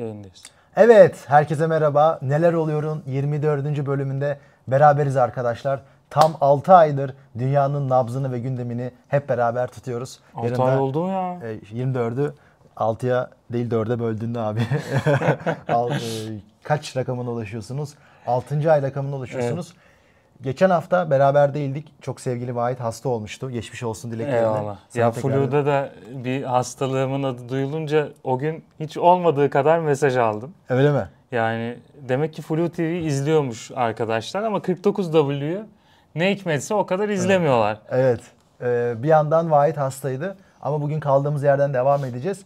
Yayındayız. Evet, herkese merhaba. Neler oluyor'un 24. bölümünde beraberiz arkadaşlar. Tam 6 aydır dünyanın nabzını ve gündemini hep beraber tutuyoruz. 6 ay oldu mu ya? e, 24'ü 6'ya değil 4'e böldüğünde abi. Al- e, Kaç rakamına ulaşıyorsunuz? 6. ay rakamına ulaşıyorsunuz. Geçen hafta beraber değildik. Çok sevgili Vahit hasta olmuştu. Geçmiş olsun dileklerini. Eyvallah. Sana Ya tekrar- Flu'da da bir hastalığımın adı duyulunca o gün hiç olmadığı kadar mesaj aldım. Öyle mi? Yani demek ki Flu TV izliyormuş arkadaşlar ama 49W'yu ne hikmetse o kadar izlemiyorlar. Evet. Ee, bir yandan Vahit hastaydı ama bugün kaldığımız yerden devam edeceğiz.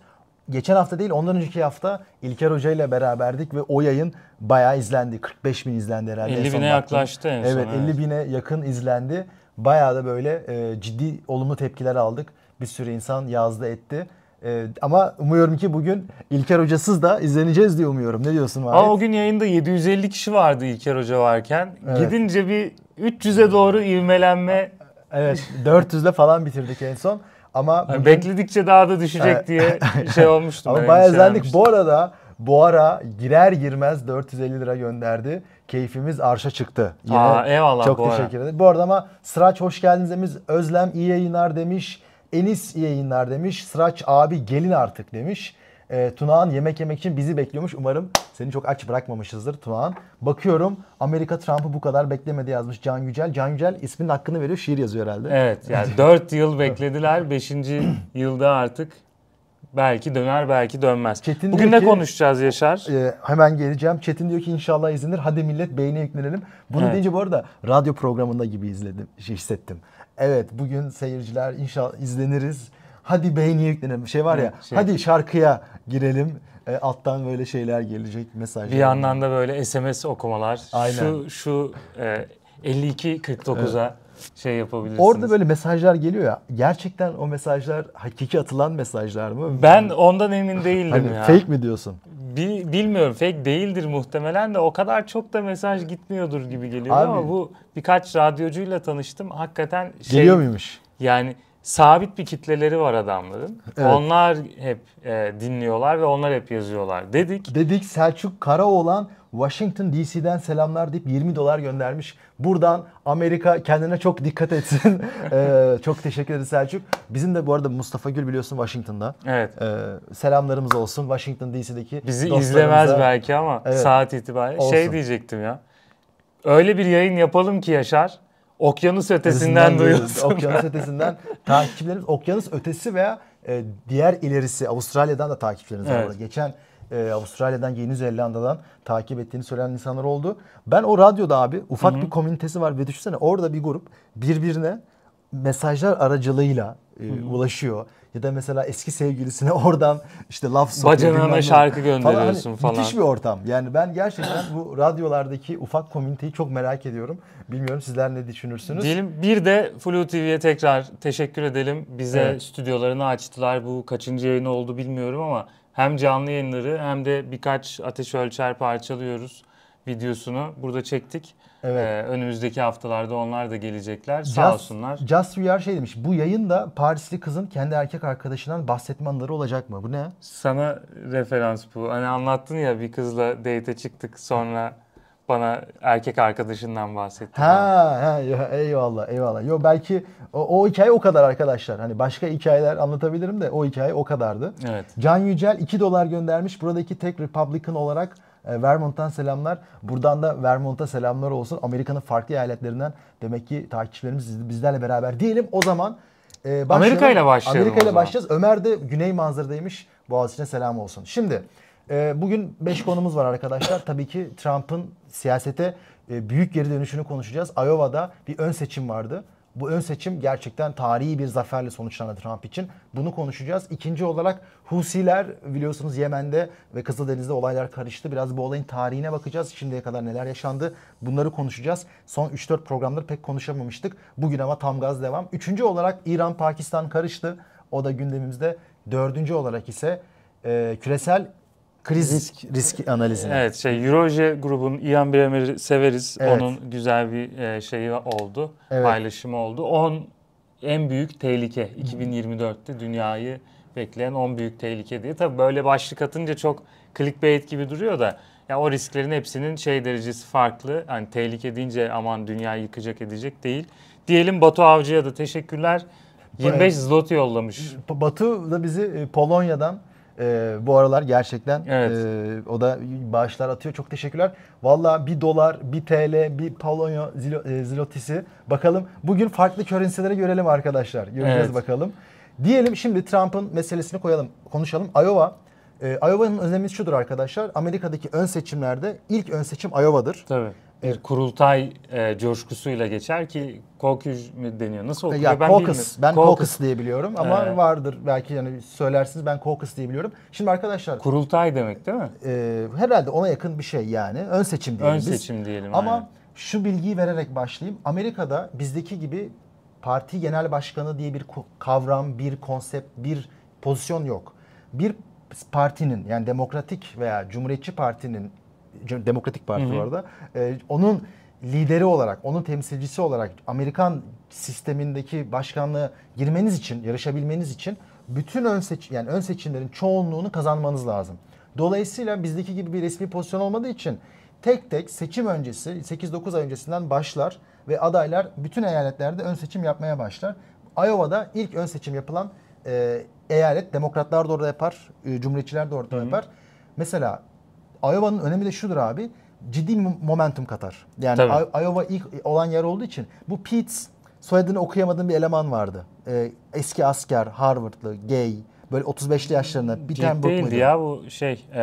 Geçen hafta değil ondan önceki hafta İlker Hoca ile beraberdik ve o yayın bayağı izlendi. 45 bin izlendi herhalde. 50 en son bine yaklaştı en son, Evet evet. 50 bine yakın izlendi. Bayağı da böyle e, ciddi olumlu tepkiler aldık. Bir sürü insan yazdı etti. E, ama umuyorum ki bugün İlker Hocasız da izleneceğiz diye umuyorum. Ne diyorsun Vahit? Ama o gün yayında 750 kişi vardı İlker Hoca varken. Evet. Gidince bir 300'e doğru ivmelenme. Evet 400'le falan bitirdik en son. Ama Hani bugün- bekledikçe daha da düşecek diye şey olmuştum. Ama bayağı izlendik. Bu arada bu ara girer girmez 450 lira gönderdi. Keyfimiz arşa çıktı. Yine Aa, eyvallah Çok bu teşekkür ederim. Bu arada ama Sıraç hoş geldiniz demiş. Özlem iyi yayınlar demiş. Enis iyi yayınlar demiş. Sıraç abi gelin artık demiş. E, Tunağan yemek yemek için bizi bekliyormuş. Umarım seni çok aç bırakmamışızdır Tunağan. Bakıyorum Amerika Trump'ı bu kadar beklemedi yazmış Can Yücel. Can Yücel isminin hakkını veriyor. Şiir yazıyor herhalde. Evet yani 4 yıl beklediler. 5. yılda artık belki döner belki dönmez. Çetin Bugün ne ki- konuşacağız Yaşar? Ee, hemen geleceğim. Çetin diyor ki inşallah izlenir. Hadi millet beğeni yüklenelim. Bunu Evet. deyince bu arada radyo programında gibi izledim, hissettim. Evet bugün seyirciler inşallah izleniriz. Hadi beğeni yüklenelim. Şey var ya. Evet, şey. Hadi şarkıya girelim. E, alttan böyle şeyler gelecek mesajlar. Bir yandan da böyle SMS okumalar. Aynen. Şu şu e, 52 49'a şey yapabilirsiniz. Orada böyle mesajlar geliyor ya. Gerçekten o mesajlar hakiki atılan mesajlar mı? ben ondan emin değildim hani ya. fake mi diyorsun? Bi- bilmiyorum fake değildir muhtemelen de o kadar çok da mesaj gitmiyordur gibi geliyor Abi- ama bu birkaç radyocuyla tanıştım. Hakikaten şey Geliyor muymuş? Yani sabit bir kitleleri var adamların. Evet. Onlar hep e, dinliyorlar ve onlar hep yazıyorlar dedik. Dedik Selçuk Karaoğlan Washington DC'den selamlar deyip 20 dolar göndermiş. Buradan Amerika kendine çok dikkat etsin. Ee, çok teşekkür ederiz Selçuk. Bizim de bu arada Mustafa Gül biliyorsun Washington'da. Evet. Ee, selamlarımız olsun Washington DC'deki Bizi izlemez belki ama Evet. saat itibariyle Olsun. şey diyecektim ya. Öyle bir yayın yapalım ki Yaşar. Okyanus ötesinden duyulsun. Okyanus ötesinden takipçilerimiz okyanus ötesi veya e, diğer ilerisi Avustralya'dan da takipçilerimiz var. Evet. burada. Geçen e, Avustralya'dan Yeni Zelanda'dan takip ettiğini söyleyen insanlar oldu. Ben o radyoda abi ufak bir komünitesi var ve düşünsene orada bir grup birbirine mesajlar aracılığıyla e, ulaşıyor. Ya da mesela eski sevgilisine oradan işte laf sokuyor. Bacanağına şarkı Hani gönderiyorsun falan. Müthiş bir ortam. Yani ben gerçekten bu radyolardaki ufak komüniteyi çok merak ediyorum. Bilmiyorum sizler ne düşünürsünüz? Diyelim bir de Flu TV'ye tekrar teşekkür edelim. Bize Evet. stüdyolarını açtılar. Bu kaçıncı yayın oldu bilmiyorum ama hem canlı yayınları hem de birkaç ateş ölçer parçalıyoruz videosunu burada çektik. Evet. Ee, önümüzdeki haftalarda onlar da gelecekler. Sağ olsunlar. Just We Are şey demiş. Bu yayında Parisli kızın kendi erkek arkadaşından bahsetme anları olacak mı? Bu ne? Sana referans bu. Hani anlattın ya bir kızla date'e çıktık sonra bana erkek arkadaşından bahsetti. Ha, ha eyvallah eyvallah. Yo belki o, o hikaye o kadar arkadaşlar. Hani başka hikayeler anlatabilirim de o hikaye o kadardı. Evet. Can Yücel 2 dolar göndermiş. Buradaki tek Republican olarak e, Vermont'tan selamlar. Buradan da Vermont'a selamlar olsun. Amerika'nın farklı eyaletlerinden demek ki takipçilerimiz bizlerle beraber diyelim. O zaman e. Amerika ile başlayalım Amerika ile başlayacağız. Ömer de Güney Manzara'daymış. Boğaziçi'ne selam olsun. Şimdi e, bugün 5 konumuz var arkadaşlar. Tabii ki Trump'ın siyasete e, büyük geri dönüşünü konuşacağız. Iowa'da bir ön seçim vardı. Bu ön seçim gerçekten tarihi bir zaferle sonuçlandı Trump için. Bunu konuşacağız. İkinci olarak Husiler biliyorsunuz Yemen'de ve Kızıldeniz'de olaylar karıştı. Biraz bu olayın tarihine bakacağız. Şimdiye kadar neler yaşandı bunları konuşacağız. Son 3-4 programdır pek konuşamamıştık. Bugün ama tam gaz devam. Üçüncü olarak İran-Pakistan karıştı. O da gündemimizde. Dördüncü olarak ise e, küresel kriz risk, risk analizine. Evet şey Euroje grubun Ian Bremer'i severiz. Evet. Onun güzel bir e, şeyi oldu. Evet. Paylaşımı oldu. 10 en büyük tehlike 2024'te dünyayı bekleyen 10 büyük tehlike diye. Tabii böyle başlık atınca çok clickbait gibi duruyor da ya o risklerin hepsinin şey derecesi farklı. Hani tehlike deyince aman dünyayı yıkacak edecek değil. Diyelim Batu Avcı'ya da teşekkürler. 25 zloty yollamış. Batu da bizi e, Polonya'dan e, bu aralar gerçekten Evet. e, o da bağışlar atıyor. Çok teşekkürler. Valla bir dolar, bir TL, bir Polonya zilo, e, zlotisi. Bakalım bugün farklı currency'leri görelim arkadaşlar. Göreceğiz Evet. bakalım. Diyelim şimdi Trump'ın meselesini koyalım, konuşalım. Iowa. E, Iowa'nın önemi şudur arkadaşlar. Amerika'daki ön seçimlerde ilk ön seçim Iowa'dır. Tabii. Bir kurultay e, coşkusuyla geçer ki caucus mü deniyor? Nasıl okuyor? Ya ben caucus, ben caucus diye biliyorum ama Evet. vardır belki yani söylersiniz ben caucus diye biliyorum. Şimdi arkadaşlar Kurultay demek değil mi? e, herhalde ona yakın bir şey yani ön seçim diyelim Ön biz. seçim diyelim. Ama aynen. şu bilgiyi vererek başlayayım. Amerika'da bizdeki gibi parti genel başkanı diye bir kavram, bir konsept, bir pozisyon yok. Bir partinin yani Demokratik veya Cumhuriyetçi Parti'nin Demokratik Parti Hı hı. bu arada e, onun lideri olarak, onun temsilcisi olarak Amerikan sistemindeki başkanlığa girmeniz için, yarışabilmeniz için bütün ön seç yani ön seçimlerin çoğunluğunu kazanmanız lazım. Dolayısıyla bizdeki gibi bir resmi pozisyon olmadığı için tek tek seçim öncesi 8-9 ay öncesinden başlar ve adaylar bütün eyaletlerde ön seçim yapmaya başlar. Iowa'da ilk ön seçim yapılan e, eyalet demokratlar da orada yapar, e, cumhuriyetçiler de orada yapar. Mesela Iowa'nın önemi de şudur abi. Ciddi bir momentum katar. Yani Tabii. Iowa ilk olan yer olduğu için bu Pete soyadını okuyamadığım bir eleman vardı. Ee, eski asker, Harvard'lı, gay, böyle 35'li yaşlarında. Ciddi Brook değildi ya bu şey e,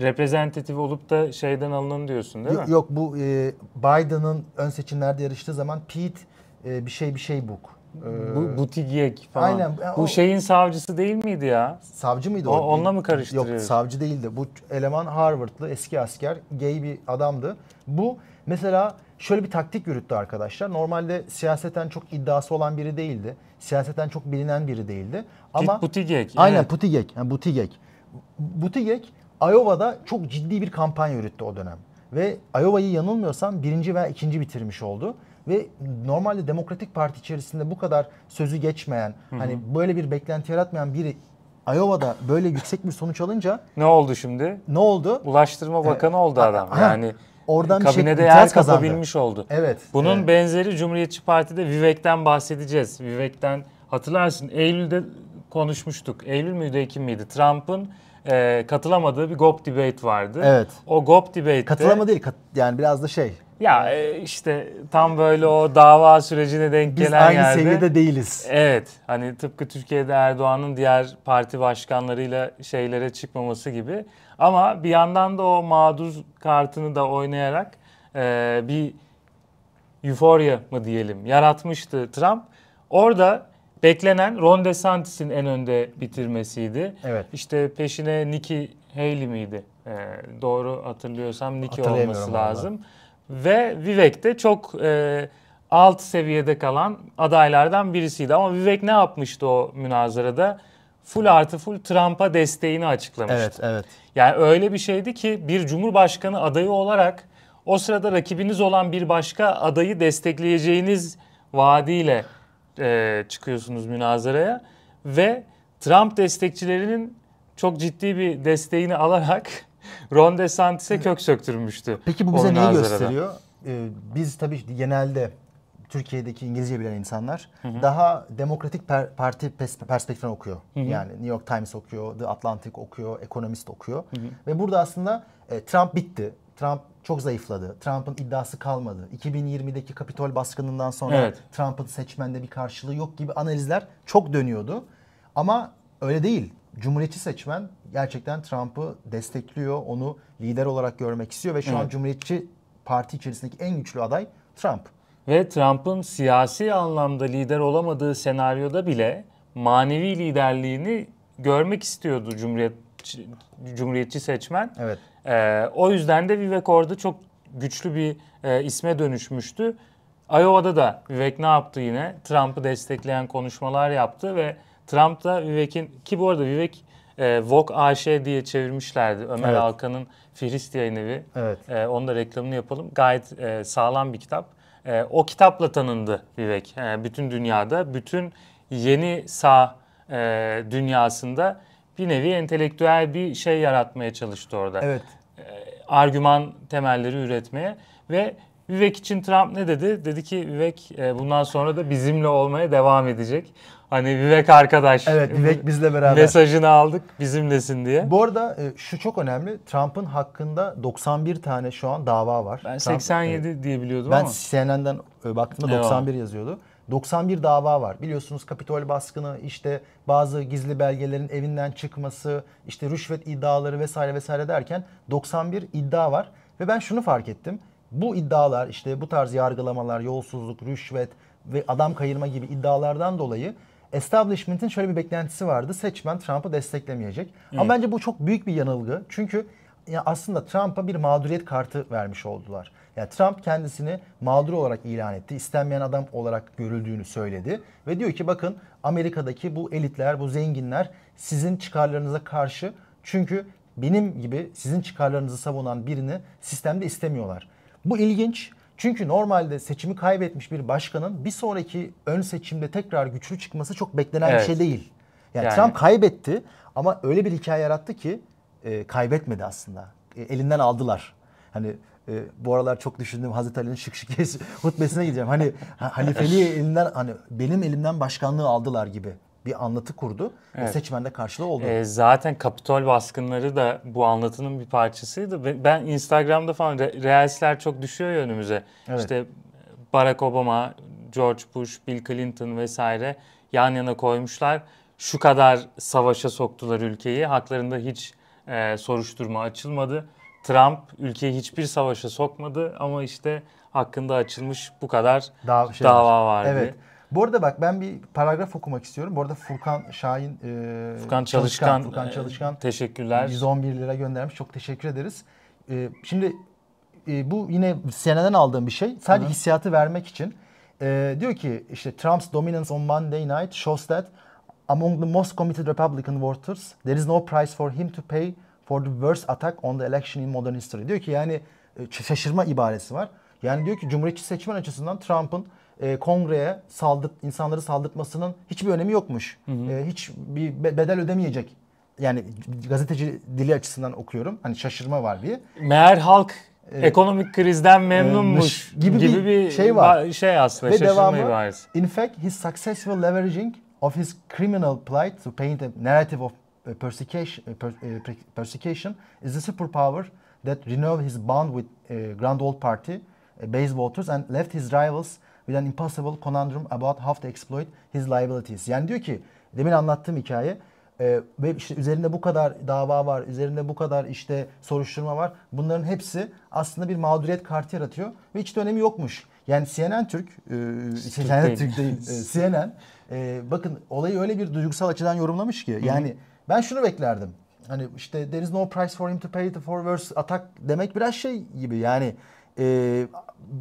reprezentatif olup da şeyden alınan diyorsun değil Yok, mi? yok bu e, Biden'ın ön seçimlerde yarıştığı zaman Pete e, bir şey bir şey book. Ee, Bu Buttigieg falan. Aynen, Bu o- şeyin savcısı değil miydi ya? savcı mıydı O- o? onunla mı Yok karıştırıyoruz? savcı değildi. Bu eleman Harvard'lı eski asker, gay bir adamdı. Bu mesela şöyle bir taktik yürüttü arkadaşlar. Normalde siyaseten çok iddiası olan biri değildi. Siyaseten çok bilinen biri değildi. Ama Pete Buttigieg. Aynen evet. Buttigieg. Yani Buttigieg. Buttigieg Iowa'da çok ciddi bir kampanya yürüttü o dönem. Ve Iowa'yı yanılmıyorsam birinci veya ikinci bitirmiş oldu. Ve normalde Demokratik Parti içerisinde bu kadar sözü geçmeyen, hani böyle bir beklenti yaratmayan biri Iowa'da böyle yüksek bir sonuç alınca Ne oldu şimdi? ne oldu? Ulaştırma Bakanı oldu adam. ha, Yani oradan bir şey- kabinede yer kapabilmiş oldu. Evet. Bunun evet. benzeri Cumhuriyetçi Parti'de Vivek'ten bahsedeceğiz. Vivek'ten hatırlarsın Eylül'de konuşmuştuk. Eylül müydü Ekim miydi? Trump'ın e, katılamadığı bir GOP debate vardı. Evet. O GOP debate'te Katılama değil, kat- yani biraz da şey. Ya e, işte tam böyle o dava sürecine denk Biz gelen aynı yerde. seviyede değiliz. Evet. Hani tıpkı Türkiye'de Erdoğan'ın diğer parti başkanlarıyla şeylere çıkmaması gibi. Ama bir yandan da o mağdur kartını da oynayarak e, bir euforia mı diyelim yaratmıştı Trump. Orada beklenen Ron DeSantis'in en önde bitirmesiydi. Evet. İşte peşine Nikki Haley miydi? E, doğru hatırlıyorsam Nikki olması vallahi. Ve Vivek de çok e, alt seviyede kalan adaylardan birisiydi. Ama Vivek ne yapmıştı o münazarada? Full artı full Trump'a desteğini açıklamıştı. Evet, evet. Yani öyle bir şeydi ki bir cumhurbaşkanı adayı olarak o sırada rakibiniz olan bir başka adayı destekleyeceğiniz vaadiyle e, çıkıyorsunuz münazaraya ve Trump destekçilerinin çok ciddi bir desteğini alarak Ron DeSantis'e kök söktürmüştü. Peki bu bize neyi gösteriyor? Ee, biz tabii genelde Türkiye'deki İngilizce bilen insanlar daha demokratik per- parti pers- perspektiften okuyor. Yani New York Times okuyor, The Atlantic okuyor, Economist okuyor. Ve burada aslında e, Trump bitti. Trump çok zayıfladı. Trump'ın iddiası kalmadı. 2020'deki Kapitol baskınından sonra Evet. Trump'ın seçmende bir karşılığı yok gibi analizler çok dönüyordu. Ama öyle değil. Cumhuriyetçi seçmen gerçekten Trump'ı destekliyor, onu lider olarak görmek istiyor ve şu an Evet. Cumhuriyetçi Parti içerisindeki en güçlü aday Trump. Ve Trump'ın siyasi anlamda lider olamadığı senaryoda bile manevi liderliğini görmek istiyordu Cumhuriyetçi, Cumhuriyetçi seçmen. Evet. Ee, o yüzden de Vivek orada çok güçlü bir e, isme dönüşmüştü. Iowa'da da Vivek ne yaptı yine? Trump'ı destekleyen konuşmalar yaptı ve Trump da Vivek'in ki bu arada Vivek e, Vogue AŞ diye çevirmişlerdi. Ömer Evet. Alkan'ın Fihrist yayın evi. Evet. E, onun da reklamını yapalım. Gayet e, sağlam bir kitap. E, o kitapla tanındı Vivek. E, bütün dünyada, bütün yeni sağ e, dünyasında bir nevi entelektüel bir şey yaratmaya çalıştı orada. Evet. Argüman temelleri üretmeye ve Vivek için Trump ne dedi? Dedi ki Vivek e, bundan sonra da bizimle olmaya devam edecek. Hani Vivek arkadaş. Evet Vivek bizle beraber. Mesajını aldık bizimlesin diye. Bu arada e, şu çok önemli. Trump'ın hakkında 91 tane şu an dava var. Ben Trump- 87 evet. diye biliyordum Ben ama. CNN'den e, baktığımda Eyvallah. 91 yazıyordu. 91 dava var. Biliyorsunuz Kapitol baskını, işte bazı gizli belgelerin evinden çıkması, işte rüşvet iddiaları vesaire vesaire derken 91 iddia var. Ve ben şunu fark ettim. Bu iddialar işte bu tarz yargılamalar, yolsuzluk, rüşvet ve adam kayırma gibi iddialardan dolayı establishment'in şöyle bir beklentisi vardı. Seçmen Trump'ı desteklemeyecek. Ama bence bu çok büyük bir yanılgı. Çünkü ya aslında Trump'a bir mağduriyet kartı vermiş oldular. Yani Trump kendisini mağdur olarak ilan etti. İstenmeyen adam olarak görüldüğünü söyledi. Ve diyor ki bakın Amerika'daki bu elitler, bu zenginler sizin çıkarlarınıza karşı çünkü benim gibi sizin çıkarlarınızı savunan birini sistemde istemiyorlar. Bu ilginç. Çünkü normalde seçimi kaybetmiş bir başkanın bir sonraki ön seçimde tekrar güçlü çıkması çok beklenen Evet. bir şey değil. Yani, Yani. Trump kaybetti ama öyle bir hikaye yarattı ki e, kaybetmedi aslında. E, elinden aldılar. Hani e, bu aralar çok düşündüğüm Hazreti Ali'nin şık şık hutbesine gideceğim. Hani ha- halifeliği elinden hani benim elimden başkanlığı aldılar gibi bir anlatı kurdu. Ve Evet. seçmende karşılığı oldu. E, zaten Kapitol baskınları da bu anlatının bir parçasıydı. Ve Ben Instagram'da falan re- Reels'ler çok düşüyor ya önümüze. Evet. İşte Barack Obama, George Bush, Bill Clinton vesaire yan yana koymuşlar. Şu kadar savaşa soktular ülkeyi. Haklarında hiç e, soruşturma açılmadı. Trump ülkeyi hiçbir savaşa sokmadı ama işte hakkında açılmış bu kadar Daha şey dava var diye. Evet. Bu arada bak ben bir paragraf okumak istiyorum. Bu arada Furkan Şahin, e, Furkan Çalışkan, Furkan e, Çalışkan teşekkürler. 111 lira göndermiş. Çok teşekkür ederiz. E, şimdi e, bu yine CNN'den aldığım bir şey. Sadece Hı hı. hissiyatı vermek için. E, diyor ki işte Trump's dominance on Monday night shows that among the most committed Republican voters there is no price for him to pay for the worst attack on the election in modern history. Diyor ki yani e, şaşırma ibaresi var. Yani diyor ki Cumhuriyetçi seçmen açısından Trump'ın e, kongreye saldırt insanları saldırtmasının hiçbir önemi yokmuş. E, hiç bir be- bedel ödemeyecek. Yani gazeteci dili açısından okuyorum. Hani şaşırma var diye. Meğer halk ekonomik krizden memnunmuş Ee, gibi gibi, bir bir şey var. Şey aslında Ve devamı ibaresi. In fact, his successful leveraging of his criminal plight to paint a narrative of uh, persecution, uh, uh, persecution is the superpower that renewed his bond with uh, Grand Old Party uh, base voters and left his rivals with an impossible conundrum about how to exploit his liabilities. Yani diyor ki demin anlattığım hikaye e, ve işte üzerinde bu kadar dava var, üzerinde bu kadar işte soruşturma var. Bunların hepsi aslında bir mağduriyet kartı yaratıyor ve hiç de önemi yokmuş. Yani CNN Türk, e, CNN değil. Türk değil, e, CNN e, bakın olayı öyle bir duygusal açıdan yorumlamış ki yani ben şunu beklerdim. Hani işte there is no price for him to pay the for worse attack demek biraz şey gibi yani e,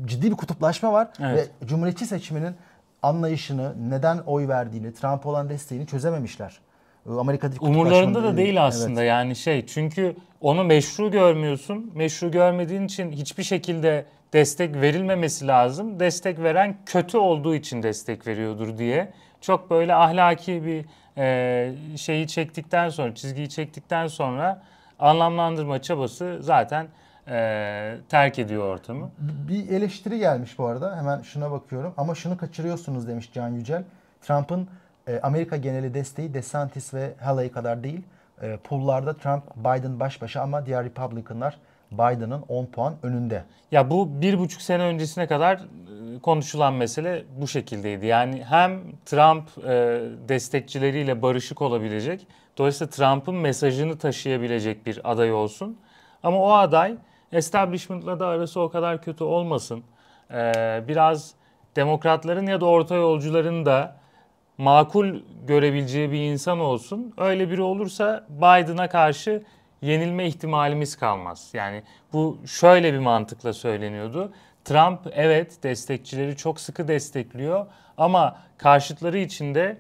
ciddi bir kutuplaşma var Evet. ve Cumhuriyetçi seçmenin anlayışını, neden oy verdiğini, Trump olan desteğini çözememişler. E, Amerika'daki Umurlarında da değil aslında Evet. yani şey çünkü onu meşru görmüyorsun. Meşru görmediğin için hiçbir şekilde destek verilmemesi lazım. Destek veren kötü olduğu için destek veriyordur diye. Çok böyle ahlaki bir e, şeyi çektikten sonra, çizgiyi çektikten sonra anlamlandırma çabası zaten e, terk ediyor ortamı. Bir eleştiri gelmiş bu arada. Hemen şuna bakıyorum. Ama şunu kaçırıyorsunuz demiş Can Yücel. Trump'ın e, Amerika geneli desteği DeSantis ve Haley kadar değil. E, poll'larda Trump, Biden baş başa ama diğer Republicanlar Biden'ın 10 puan önünde. Ya bu bir buçuk sene öncesine kadar e, konuşulan mesele bu şekildeydi. Yani hem Trump e, destekçileriyle barışık olabilecek, dolayısıyla Trump'ın mesajını taşıyabilecek bir aday olsun. Ama o aday establishment'la da arası o kadar kötü olmasın. E, biraz demokratların ya da orta yolcuların da makul görebileceği bir insan olsun. Öyle biri olursa Biden'a karşı yenilme ihtimalimiz kalmaz. Yani bu şöyle bir mantıkla söyleniyordu. Trump evet destekçileri çok sıkı destekliyor ama karşıtları içinde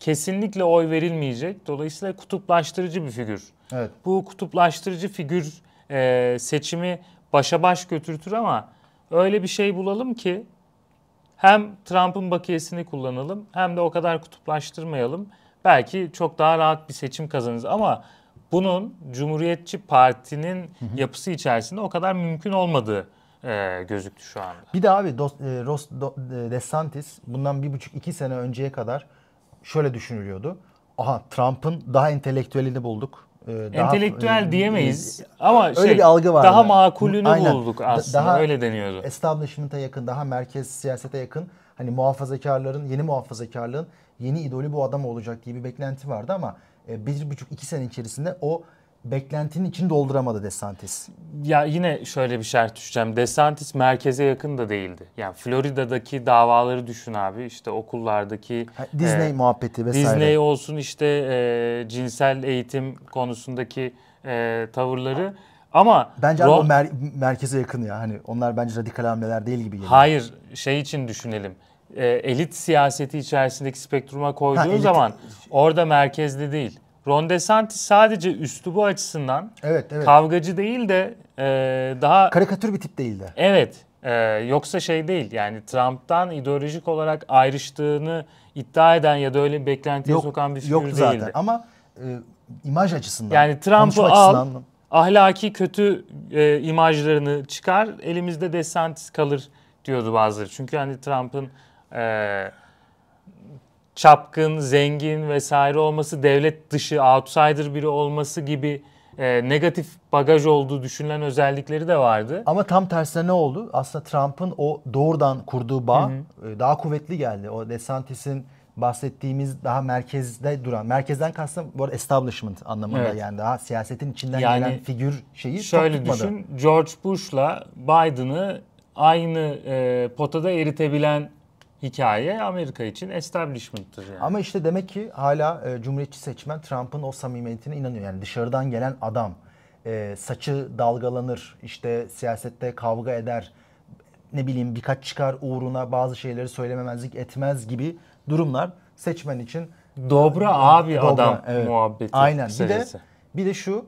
kesinlikle oy verilmeyecek. Dolayısıyla kutuplaştırıcı bir figür. Evet. Bu kutuplaştırıcı figür e, seçimi başa baş götürtür ama öyle bir şey bulalım ki hem Trump'ın bakiyesini kullanalım hem de o kadar kutuplaştırmayalım belki çok daha rahat bir seçim kazanırız ama bunun Cumhuriyetçi Parti'nin yapısı içerisinde o kadar mümkün olmadığı e, gözüktü şu anda. Bir de abi Dos, e, Ros, Do, e, DeSantis bundan bir buçuk iki sene önceye kadar şöyle düşünülüyordu. Aha Trump'ın daha entelektüelini bulduk. E, daha- Entelektüel e, diyemeyiz ama öyle şey, bir algı vardı. daha makulünü Aynen. bulduk Da- aslında daha- öyle deniyordu. establishment'a yakın, daha merkez siyasete yakın hani muhafazakarların, yeni muhafazakarlığın yeni idolü bu adam olacak gibi bir beklenti vardı ama e, bir buçuk iki sene içerisinde o beklentinin içini dolduramadı DeSantis. Ya yine şöyle bir şart düşeceğim. DeSantis merkeze yakın da değildi. Yani Florida'daki davaları düşün abi. İşte okullardaki Ha, Disney e, muhabbeti vesaire. Disney olsun işte e, cinsel eğitim konusundaki e, tavırları. Ama Bence abi Ro- o mer- merkeze yakın ya. Hani onlar bence radikal hamleler değil gibi geliyor. Hayır şey için düşünelim. E, elit siyaseti içerisindeki spektruma koyduğun Ha, elit- zaman orada merkezde değil. Ron DeSantis sadece üslubu açısından Evet, evet. kavgacı değil de e, daha Karikatür bir tip değildi. Evet. e, yoksa şey değil yani Trump'tan ideolojik olarak ayrıştığını iddia eden ya da öyle bir beklentiye sokan bir figür yoktu zaten. değildi. Ama e, imaj açısından. Yani Trump'ı al, açısından- ahlaki kötü e, imajlarını çıkar, elimizde DeSantis kalır diyordu bazıları. Çünkü hani Trump'ın e, çapkın, zengin vesaire olması, devlet dışı, outsider biri olması gibi e, negatif bagaj olduğu düşünülen özellikleri de vardı. Ama tam tersine ne oldu? Aslında Trump'ın o doğrudan kurduğu bağ e, daha kuvvetli geldi. O DeSantis'in bahsettiğimiz daha merkezde duran, merkezden kastım bu arada establishment anlamında Evet. yani daha siyasetin içinden Yani gelen figür şeyi Şöyle çok tutmadı. düşün, George Bush'la Biden'ı aynı e, potada eritebilen hikaye Amerika için establishment'tır yani. Ama işte demek ki hala e, Cumhuriyetçi seçmen Trump'ın o samimiyetine inanıyor. Yani dışarıdan gelen adam e, saçı dalgalanır, işte siyasette kavga eder, ne bileyim birkaç çıkar uğruna bazı şeyleri söylememezlik etmez gibi durumlar seçmen için Dobra abi Dobra, adam evet. muhabbeti. Aynen. Bir de bir de şu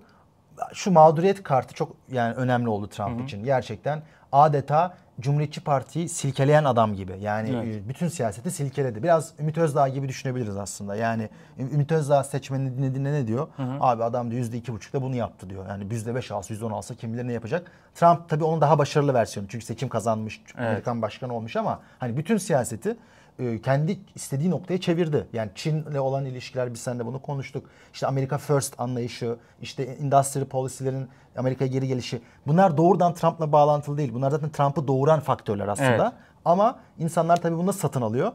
şu mağduriyet kartı çok yani önemli oldu Trump için. Gerçekten adeta Cumhuriyetçi Parti'yi silkeleyen adam gibi. Yani Evet. e, bütün siyaseti silkeledi. Biraz Ümit Özdağ gibi düşünebiliriz aslında. Yani Ü- Ümit Özdağ seçmeni dinlediğinde ne diyor? Abi adam diyor yüzde iki buçukta bunu yaptı diyor. Yani yüzde beş alsa yüzde on alsa kim bilir ne yapacak. Trump tabii onun daha başarılı versiyonu. Çünkü seçim kazanmış. Amerikan başkanı olmuş ama hani bütün siyaseti e, kendi istediği noktaya çevirdi. Yani Çin'le olan ilişkiler biz seninle bunu konuştuk. İşte Amerika First anlayışı, işte industry policy'lerin Amerika'ya geri gelişi. Bunlar doğrudan Trump'la bağlantılı değil. Bunlar zaten Trump'ı doğuran faktörler aslında. Evet. Ama insanlar tabii bunu satın alıyor?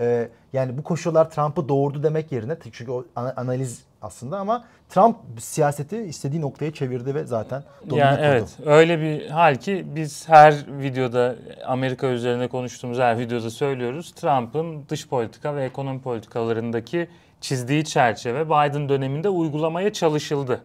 Ee, yani bu koşullar Trump'ı doğurdu demek yerine çünkü o ana- analiz aslında ama Trump siyaseti istediği noktaya çevirdi ve zaten Yani evet öyle bir hal ki biz her videoda Amerika üzerine konuştuğumuz her videoda söylüyoruz. Trump'ın dış politika ve ekonomi politikalarındaki çizdiği çerçeve Biden döneminde uygulamaya çalışıldı.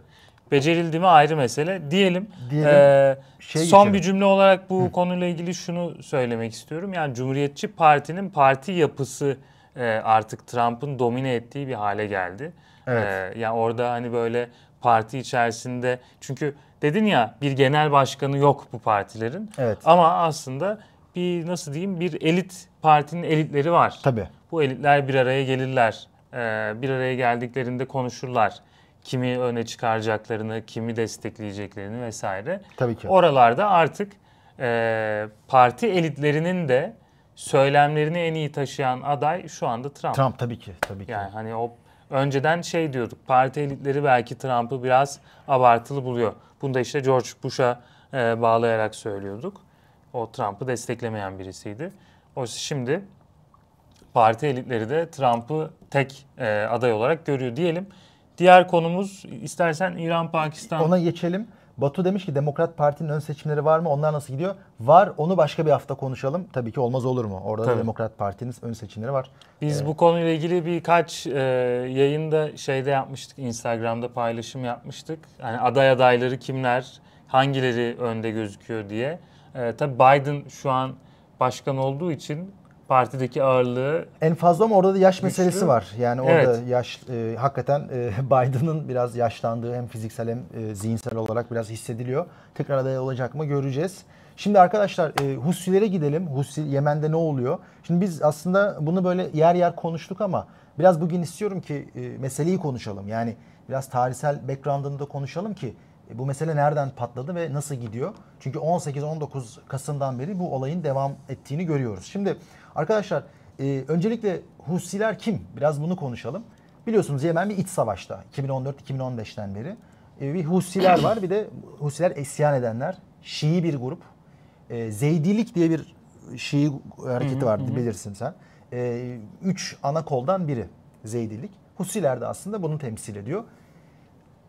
Becerildi mi ayrı mesele. Diyelim, Diyelim, eee, şey son geçelim. bir cümle olarak bu konuyla ilgili şunu söylemek istiyorum. Yani Cumhuriyetçi Parti'nin parti yapısı eee, artık Trump'ın domine ettiği bir hale geldi. Evet. Eee, yani orada hani böyle parti içerisinde çünkü dedin ya bir genel başkanı yok bu partilerin. Evet. Ama aslında bir nasıl diyeyim bir elit partinin elitleri var. Tabii. Bu elitler bir araya gelirler. Ee, bir araya geldiklerinde konuşurlar. Kimi öne çıkaracaklarını, kimi destekleyeceklerini vesaire. Tabii ki. Oralarda artık e, parti elitlerinin de söylemlerini en iyi taşıyan aday şu anda Trump. Trump tabii ki. Tabii ki. Yani hani o önceden şey diyorduk. Parti elitleri belki Trump'ı biraz abartılı buluyor. Bunu da işte George Bush'a e, bağlayarak söylüyorduk. O Trump'ı desteklemeyen birisiydi. Oysa şimdi parti elitleri de Trump'ı tek e, aday olarak görüyor diyelim. Diğer konumuz istersen İran-Pakistan. Ona geçelim. Batu demiş ki Demokrat Parti'nin ön seçimleri var mı? Onlar nasıl gidiyor? Var. Onu başka bir hafta konuşalım. Tabii ki olmaz olur mu? Orada da Tabii. Demokrat Parti'nin ön seçimleri var. Biz bu konuyla ilgili birkaç e, yayında şeyde yapmıştık. Instagram'da paylaşım yapmıştık. Yani aday adayları kimler, hangileri önde gözüküyor diye. E, tabii Biden şu an başkan olduğu için partideki ağırlığı En fazla ama orada da yaş Güçlü. meselesi var. Yani orada Evet. yaş e, hakikaten e, Biden'ın biraz yaşlandığı hem fiziksel hem e, zihinsel olarak biraz hissediliyor. Tekrar aday olacak mı göreceğiz. Şimdi arkadaşlar e, Husilere gidelim. Husi Yemen'de ne oluyor? Şimdi biz aslında bunu böyle yer yer konuştuk ama biraz bugün istiyorum ki e, meseleyi konuşalım. Yani biraz tarihsel background'ını da konuşalım ki e, bu mesele nereden patladı ve nasıl gidiyor? Çünkü 18-19 Kasım'dan beri bu olayın devam ettiğini görüyoruz. Şimdi arkadaşlar e, öncelikle Husiler kim? Biraz bunu konuşalım. Biliyorsunuz Yemen bir iç savaşta 2014-2015'ten beri. E, bir Husiler var bir de Husiler isyan edenler. Şii bir grup. E, Zeydilik diye bir Şii hareketi vardı bilirsin sen. E, üç ana koldan biri Zeydilik. Husiler de aslında bunu temsil ediyor.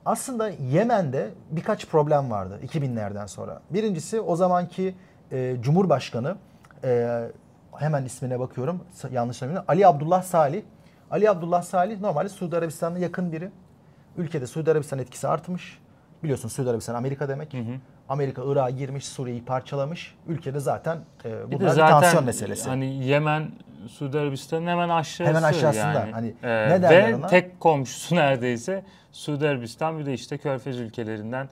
Aslında Yemen'de birkaç problem vardı 2000'lerden sonra. Birincisi o zamanki e, Cumhurbaşkanı e, hemen ismine bakıyorum yanlış söylemiyorum. Ali Abdullah Salih. Ali Abdullah Salih normalde Suudi Arabistan'a yakın biri. Ülkede Suudi Arabistan etkisi artmış. Biliyorsun Suudi Arabistan Amerika demek. Hı hı. Amerika Irak'a girmiş, Suriye'yi parçalamış. Ülkede zaten e, bunlar bir, zaten, tansiyon meselesi. Hani Yemen Suudi Arabistan'ın hemen aşağısı. Hemen aşağısında. Yani. Hani ee, ne ve ona? tek komşusu neredeyse Suudi Arabistan bir de işte Körfez ülkelerinden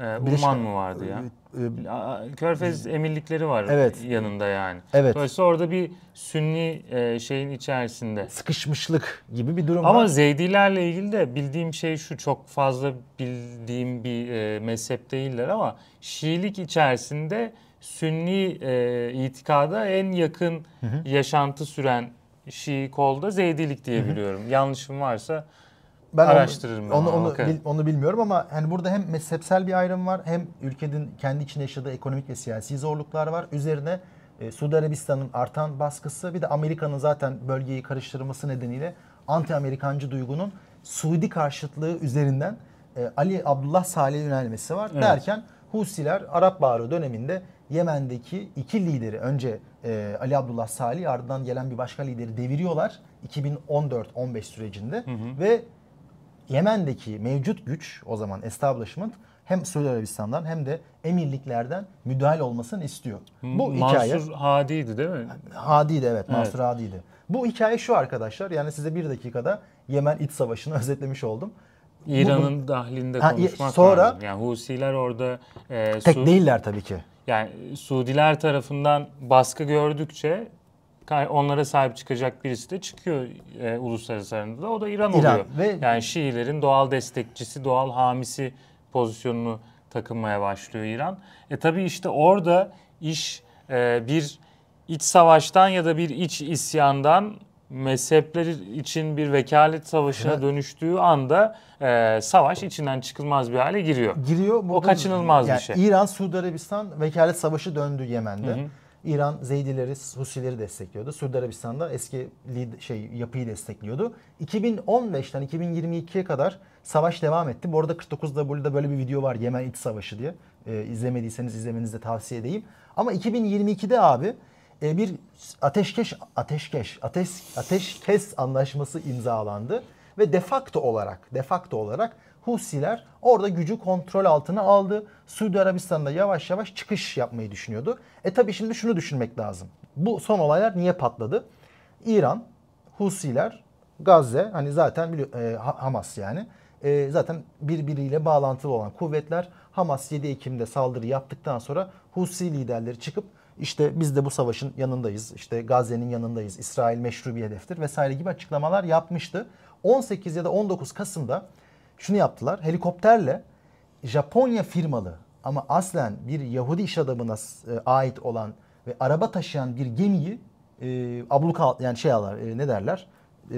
e, Umman mı vardı ya? E, Körfez emirlikleri var evet. yanında yani. Evet. Dolayısıyla orada bir Sünni e, şeyin içerisinde. Sıkışmışlık gibi bir durum Ama var. Ama Zeydilerle ilgili de bildiğim şey şu çok fazla bildiğim bir e, mezhep değiller ama Şiilik içerisinde Sünni e, itikada en yakın hı hı. yaşantı süren Şii kolda Zeydilik diye biliyorum. Yanlışım varsa ben araştırırım. Onu, onu, onu, bil, onu bilmiyorum ama hani burada hem mezhepsel bir ayrım var hem ülkenin kendi içinde yaşadığı ekonomik ve siyasi zorluklar var. Üzerine e, Suudi Arabistan'ın artan baskısı bir de Amerika'nın zaten bölgeyi karıştırması nedeniyle anti-Amerikancı duygunun Suudi karşıtlığı üzerinden e, Ali Abdullah Salih'e yönelmesi var. Evet. Derken Husiler Arap Baharı döneminde Yemen'deki iki lideri önce e, Ali Abdullah Salih ardından gelen bir başka lideri deviriyorlar 2014-15 sürecinde hı hı. ve Yemen'deki mevcut güç o zaman establishment hem Suudi Arabistan'dan hem de emirliklerden müdahale olmasını istiyor. Bu Mansur hikaye Mansur Hadi'ydi değil mi? Hadi'ydi evet, evet. Mansur Hadi'ydi. Bu hikaye şu arkadaşlar. Yani size bir dakikada Yemen iç savaşını özetlemiş oldum. İran'ın dahlinde konuşmak sonra, lazım. Yani Husiler orada e, tek Su değiller tabii ki. Yani Suudiler tarafından baskı gördükçe onlara sahip çıkacak birisi de çıkıyor e, uluslararası arenada. O da İran, İran oluyor. Ve... Yani Şiilerin doğal destekçisi, doğal hamisi pozisyonunu takınmaya başlıyor İran. E tabii işte orada iş e, bir iç savaştan ya da bir iç isyandan mezhepler için bir vekalet savaşına evet. dönüştüğü anda e, savaş içinden çıkılmaz bir hale giriyor. Giriyor. O kaçınılmaz yani bir şey. İran, Suudi Arabistan vekalet savaşı döndü Yemen'de. Hı hı. İran Zeydileri, Husileri destekliyordu. Suudi Arabistan'da eski lead, şey yapıyı destekliyordu. 2015'ten 2022'ye kadar savaş devam etti. Bu arada 49W'da böyle bir video var Yemen İç Savaşı diye. Ee, izlemediyseniz izlemenizi de tavsiye edeyim. Ama 2022'de abi e, bir ateşkeş ateşkeş ateş ateşkes anlaşması imzalandı ve defakto olarak defakto olarak Husiler orada gücü kontrol altına aldı. Suudi Arabistan'da yavaş yavaş çıkış yapmayı düşünüyordu. E tabi şimdi şunu düşünmek lazım. Bu son olaylar niye patladı? İran, Husiler, Gazze hani zaten e, Hamas yani. E, zaten birbiriyle bağlantılı olan kuvvetler Hamas 7 Ekim'de saldırı yaptıktan sonra Husi liderleri çıkıp işte biz de bu savaşın yanındayız. İşte Gazze'nin yanındayız. İsrail meşru bir hedeftir vesaire gibi açıklamalar yapmıştı. 18 ya da 19 Kasım'da şunu yaptılar. Helikopterle Japonya firmalı ama aslen bir Yahudi iş adamına e, ait olan ve araba taşıyan bir gemiyi e, abluka yani şey alır e, ne derler? E,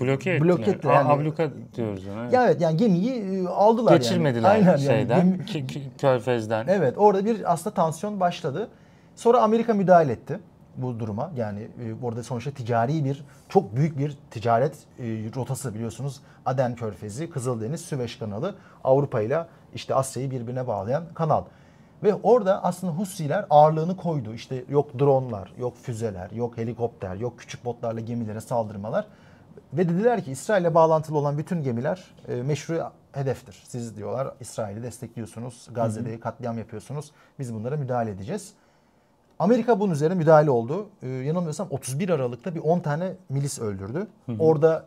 bloke ettiler. Bloke ettiler. Yani, abluka diyoruz. Yani. Ya evet yani gemiyi e, aldılar Geçirmediler yani. Aynen şeyden, yani. Gemi, Körfez'den. Evet orada bir aslında tansiyon başladı. Sonra Amerika müdahale etti bu duruma. Yani e, orada sonuçta ticari bir çok büyük bir ticaret e, rotası biliyorsunuz. Aden Körfezi, Kızıldeniz, Süveyş kanalı Avrupa ile işte Asya'yı birbirine bağlayan kanal. Ve orada aslında Husiler ağırlığını koydu. İşte yok dronlar, yok füzeler, yok helikopter, yok küçük botlarla gemilere saldırmalar. Ve dediler ki İsrail'le bağlantılı olan bütün gemiler e, meşru hedeftir. Siz diyorlar İsrail'i destekliyorsunuz, Gazze'de katliam yapıyorsunuz. Biz bunlara müdahale edeceğiz. Amerika bunun üzerine müdahale oldu. Ee, yanılmıyorsam 31 Aralık'ta bir 10 tane milis öldürdü. Hı hı. Orada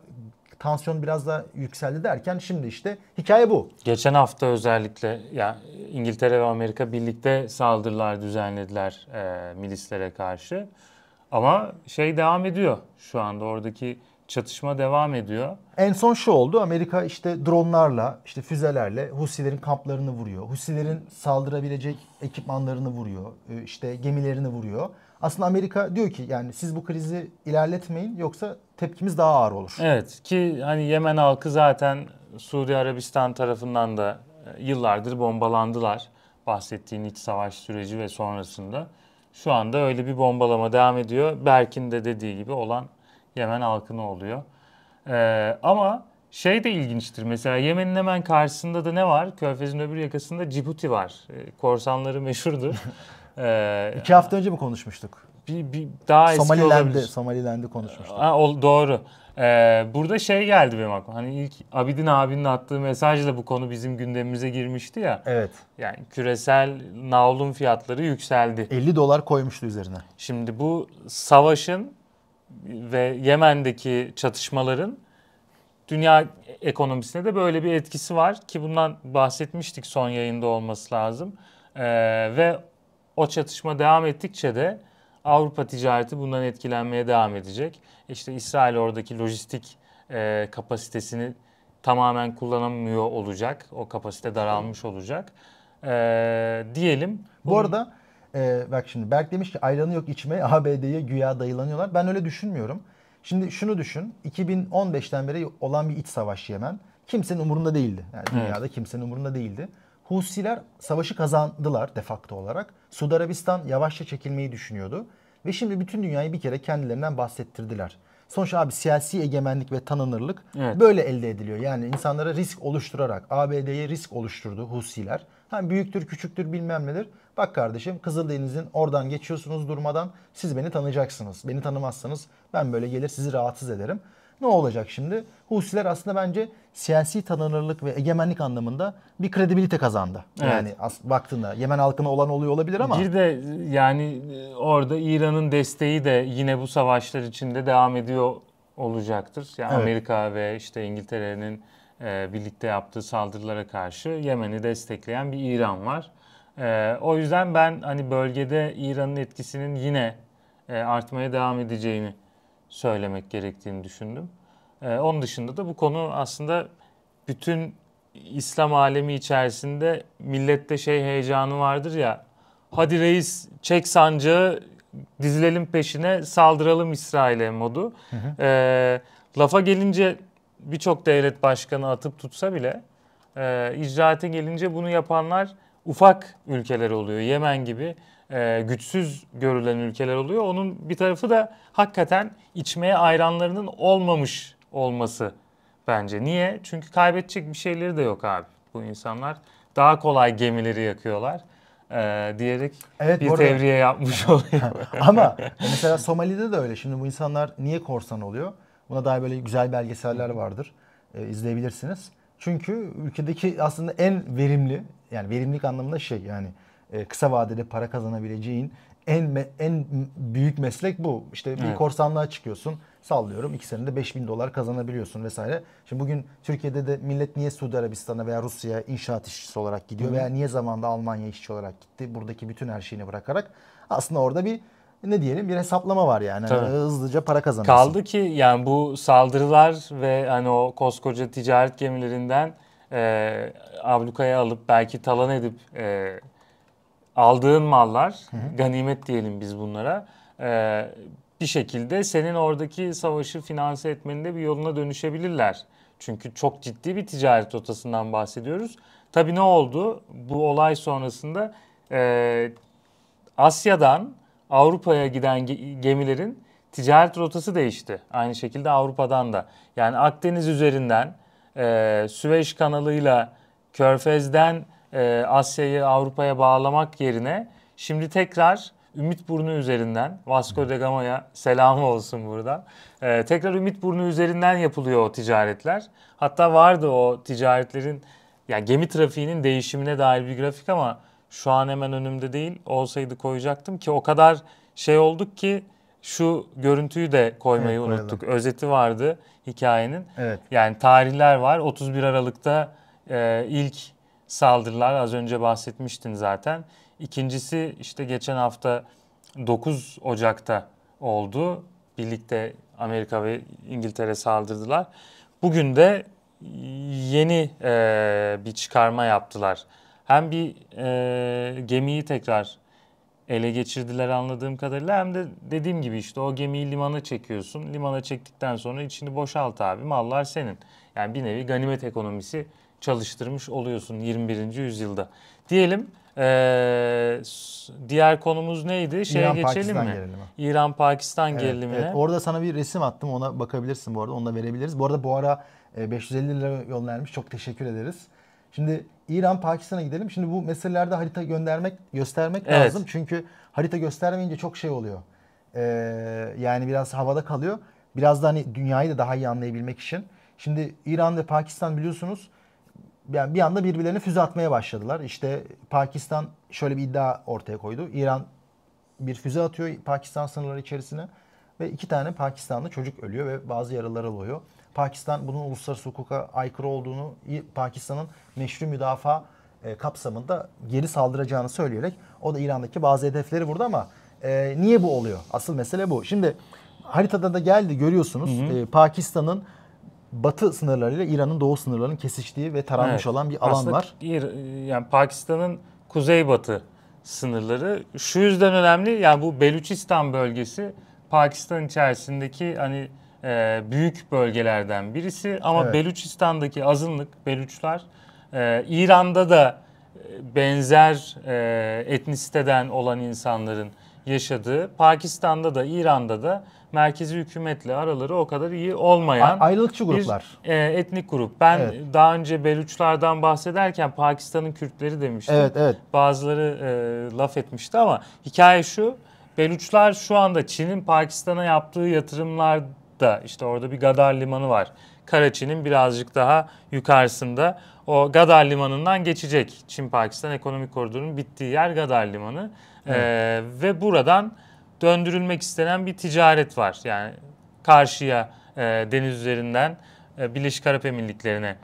tansiyon biraz da yükseldi derken şimdi işte hikaye bu. Geçen hafta özellikle ya İngiltere ve Amerika birlikte saldırılar düzenlediler e, milislere karşı. Ama şey devam ediyor şu anda oradaki çatışma devam ediyor. En son şu oldu. Amerika işte dronlarla, işte füzelerle Husilerin kamplarını vuruyor. Husilerin saldırabilecek ekipmanlarını vuruyor. e, işte gemilerini vuruyor. Aslında Amerika diyor ki yani siz bu krizi ilerletmeyin yoksa tepkimiz daha ağır olur. Evet ki hani Yemen halkı zaten Suudi Arabistan tarafından da e, yıllardır bombalandılar. Bahsettiğin iç savaş süreci ve sonrasında. Şu anda öyle bir bombalama devam ediyor. Berk'in de dediği gibi olan Yemen halkına oluyor. Ee, ama şey de ilginçtir. Mesela Yemen'in hemen karşısında da ne var? Körfez'in öbür yakasında Cibuti var. Ee, korsanları meşhurdur. Ee, İki hafta önce mi konuşmuştuk? bir, bir daha eski Somaliland'de, olabilir. Somaliland'de konuşmuştuk. Ha, ol- doğru. Ee, burada şey geldi benim aklıma. Hani ilk Abidin abinin attığı mesajla bu konu bizim gündemimize girmişti ya. Evet. Yani küresel navlun fiyatları yükseldi. 50 dolar koymuştu üzerine. Şimdi bu savaşın ve Yemen'deki çatışmaların dünya ekonomisine de böyle bir etkisi var ki bundan bahsetmiştik son yayında olması lazım. Ee, ve o çatışma devam ettikçe de Avrupa ticareti bundan etkilenmeye devam edecek. İşte İsrail oradaki lojistik e, kapasitesini tamamen kullanamıyor olacak. O kapasite daralmış olacak. Ee, diyelim. Bu arada e, bak şimdi Berk demiş ki ayranı yok içmeye ABD'ye güya dayılanıyorlar. Ben öyle düşünmüyorum. Şimdi şunu düşün. 2015'ten beri olan bir iç savaş Yemen. Kimsenin umurunda değildi. Yani dünyada kimsenin umurunda değildi. Husiler savaşı kazandılar de facto olarak. Suudi Arabistan yavaşça çekilmeyi düşünüyordu. Ve şimdi bütün dünyayı bir kere kendilerinden bahsettirdiler. Sonuçta abi siyasi egemenlik ve tanınırlık Evet. böyle elde ediliyor. Yani insanlara risk oluşturarak ABD'ye risk oluşturdu Husiler. Hem büyüktür küçüktür bilmem nedir. Bak kardeşim Kızıldeniz'in oradan geçiyorsunuz durmadan siz beni tanıyacaksınız. Beni tanımazsanız ben böyle gelir sizi rahatsız ederim. Ne olacak şimdi? Husiler aslında bence siyasi tanınırlık ve egemenlik anlamında bir kredibilite kazandı. Evet. Yani baktığında Yemen halkına olan oluyor olabilir ama Bir de yani e, orada İran'ın desteği de yine bu savaşlar içinde devam ediyor olacaktır. Yani Evet. Amerika ve işte İngiltere'nin e, birlikte yaptığı saldırılara karşı Yemen'i destekleyen bir İran var. E, o yüzden ben hani bölgede İran'ın etkisinin yine e, artmaya devam edeceğini söylemek gerektiğini düşündüm. E, onun dışında da bu konu aslında bütün İslam alemi içerisinde millette şey heyecanı vardır ya. Hadi reis çek sancağı dizilelim peşine saldıralım İsrail'e modu. E, lafa gelince birçok devlet başkanı atıp tutsa bile e, icraate gelince bunu yapanlar ufak ülkeler oluyor. Yemen gibi e, güçsüz görülen ülkeler oluyor. Onun bir tarafı da hakikaten içmeye ayranlarının olmamış olması bence. Niye? Çünkü kaybedecek bir şeyleri de yok abi bu insanlar. Daha kolay gemileri yakıyorlar e, diyerek Evet, bir arada- tevriye yapmış oluyor. Ama mesela Somali'de de öyle. Şimdi bu insanlar niye korsan oluyor? Buna dair böyle güzel belgeseller vardır. Ee, izleyebilirsiniz. Çünkü ülkedeki aslında en verimli yani verimlilik anlamında şey yani e, kısa vadede para kazanabileceğin en en büyük meslek bu. İşte bir Evet. korsanlığa çıkıyorsun. Sallıyorum iki senede 5000 dolar kazanabiliyorsun vesaire. Şimdi bugün Türkiye'de de millet niye Suudi Arabistan'a veya Rusya'ya inşaat işçisi olarak gidiyor veya niye zamanda Almanya işçi olarak gitti? Buradaki bütün her şeyini bırakarak aslında orada bir ne diyelim bir hesaplama var yani. Tabii. Hani hızlıca para kazanıyorsun. Kaldı ki yani bu saldırılar ve hani o koskoca ticaret gemilerinden e, ablukaya alıp belki talan edip e, aldığın mallar, ganimet diyelim biz bunlara, e, bir şekilde senin oradaki savaşı finanse etmenin de bir yoluna dönüşebilirler. Çünkü çok ciddi bir ticaret rotasından bahsediyoruz. Tabii ne oldu? Bu olay sonrasında e, Asya'dan Avrupa'ya giden ge- gemilerin ticaret rotası değişti. Aynı şekilde Avrupa'dan da. Yani Akdeniz üzerinden e, Süveyş kanalıyla Körfez'den e, Asya'yı Avrupa'ya bağlamak yerine şimdi tekrar Ümitburnu üzerinden Vasco da Gama'ya selam olsun burada. E, tekrar Ümitburnu üzerinden yapılıyor o ticaretler. Hatta vardı o ticaretlerin yani gemi trafiğinin değişimine dair bir grafik ama şu an hemen önümde değil. Olsaydı koyacaktım ki o kadar şey olduk ki şu görüntüyü de koymayı Evet, koyalım. unuttuk. Özeti vardı hikayenin. Evet. Yani tarihler var. 31 Aralık'ta e, ilk saldırılar az önce bahsetmiştin zaten. İkincisi işte geçen hafta 9 Ocak'ta oldu. birlikte Amerika ve İngiltere saldırdılar. Bugün de yeni e, bir çıkarma yaptılar. Hem bir e, gemiyi tekrar ele geçirdiler anladığım kadarıyla hem de dediğim gibi işte o gemiyi limana çekiyorsun. Limana çektikten sonra içini boşalt abi mallar senin. Yani bir nevi ganimet ekonomisi çalıştırmış oluyorsun 21. yüzyılda. Diyelim ee, diğer konumuz neydi? Şeye İran, geçelim Pakistan mi? gerilimi. İran-Pakistan Evet, gerilimine. evet. Orada sana bir resim attım ona bakabilirsin bu arada onu da verebiliriz. Bu arada bu ara e, 550 lira yollanmış çok teşekkür ederiz. Şimdi İran Pakistan'a gidelim. Şimdi bu meselelerde harita göndermek göstermek Evet. lazım. Çünkü harita göstermeyince çok şey oluyor. Ee, yani biraz havada kalıyor. Biraz da hani dünyayı da daha iyi anlayabilmek için. Şimdi İran ve Pakistan biliyorsunuz yani bir anda birbirlerine füze atmaya başladılar. İşte Pakistan şöyle bir iddia ortaya koydu. İran bir füze atıyor Pakistan sınırları içerisine ve iki tane Pakistanlı çocuk ölüyor ve bazı yaralılar oluyor. Pakistan bunun uluslararası hukuka aykırı olduğunu, Pakistan'ın meşru müdafaa e, kapsamında geri saldıracağını söyleyerek o da İran'daki bazı hedefleri vurdu ama e, niye bu oluyor? Asıl mesele bu. Şimdi haritada da geldi görüyorsunuz. E, Pakistan'ın batı sınırlarıyla İran'ın doğu sınırlarının kesiştiği ve taranmış Evet. olan bir alan Aslında var. Yani Pakistan'ın kuzeybatı sınırları şu yüzden önemli. Yani bu Beluçistan bölgesi Pakistan içerisindeki hani e, büyük bölgelerden birisi ama Evet. Beluçistan'daki azınlık Beluçlar e, İran'da da e, benzer e, etnisiteden olan insanların yaşadığı, Pakistan'da da İran'da da merkezi hükümetle araları o kadar iyi olmayan A- ayrılıkçı bir gruplar. e, etnik grup. Ben Evet. daha önce Beluçlardan bahsederken Pakistan'ın Kürtleri demiştim. Evet evet. Bazıları e, laf etmişti ama hikaye şu. Beluçlar şu anda Çin'in Pakistan'a yaptığı yatırımlarda işte orada bir Gadar Limanı var. Karaçi'nin birazcık daha yukarısında o Gadar Limanı'ndan geçecek. Çin-Pakistan ekonomik koridorunun bittiği yer Gadar Limanı. E, ve buradan döndürülmek istenen bir ticaret var. Yani karşıya e, deniz üzerinden e, Birleşik Arap Emirlikleri'ne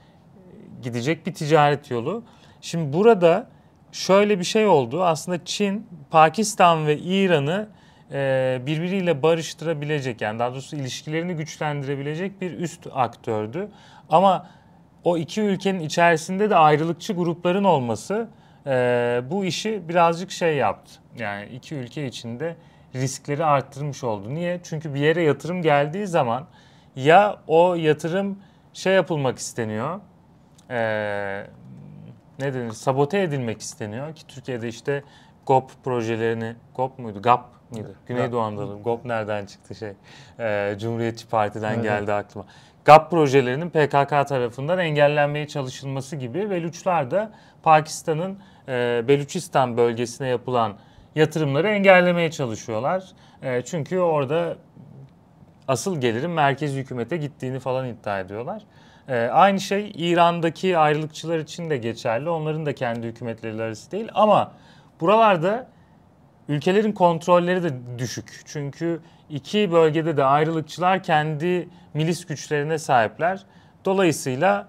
gidecek bir ticaret yolu. Şimdi burada şöyle bir şey oldu. Aslında Çin, Pakistan ve İran'ı e, birbiriyle barıştırabilecek yani daha doğrusu ilişkilerini güçlendirebilecek bir üst aktördü. Ama o iki ülkenin içerisinde de ayrılıkçı grupların olması e, bu işi birazcık şey yaptı. Yani iki ülke içinde riskleri arttırmış oldu. Niye? Çünkü bir yere yatırım geldiği zaman ya o yatırım şey yapılmak isteniyor, e, ne denir sabote edilmek isteniyor ki Türkiye'de işte GOP projelerini GOP muydu GAP mıydı? Güneydoğu Anadolu GOP nereden çıktı şey Ee, Cumhuriyetçi Parti'den Evet. geldi aklıma. GAP projelerinin PKK tarafından engellenmeye çalışılması gibi Beluçlar da Pakistan'ın e, Beluçistan bölgesine yapılan yatırımları engellemeye çalışıyorlar. E, çünkü orada asıl gelirin merkez hükümete gittiğini falan iddia ediyorlar. Ee, aynı şey İran'daki ayrılıkçılar için de geçerli. Onların da kendi hükümetleri arası değil. Ama buralarda ülkelerin kontrolleri de düşük. Çünkü iki bölgede de ayrılıkçılar kendi milis güçlerine sahipler. Dolayısıyla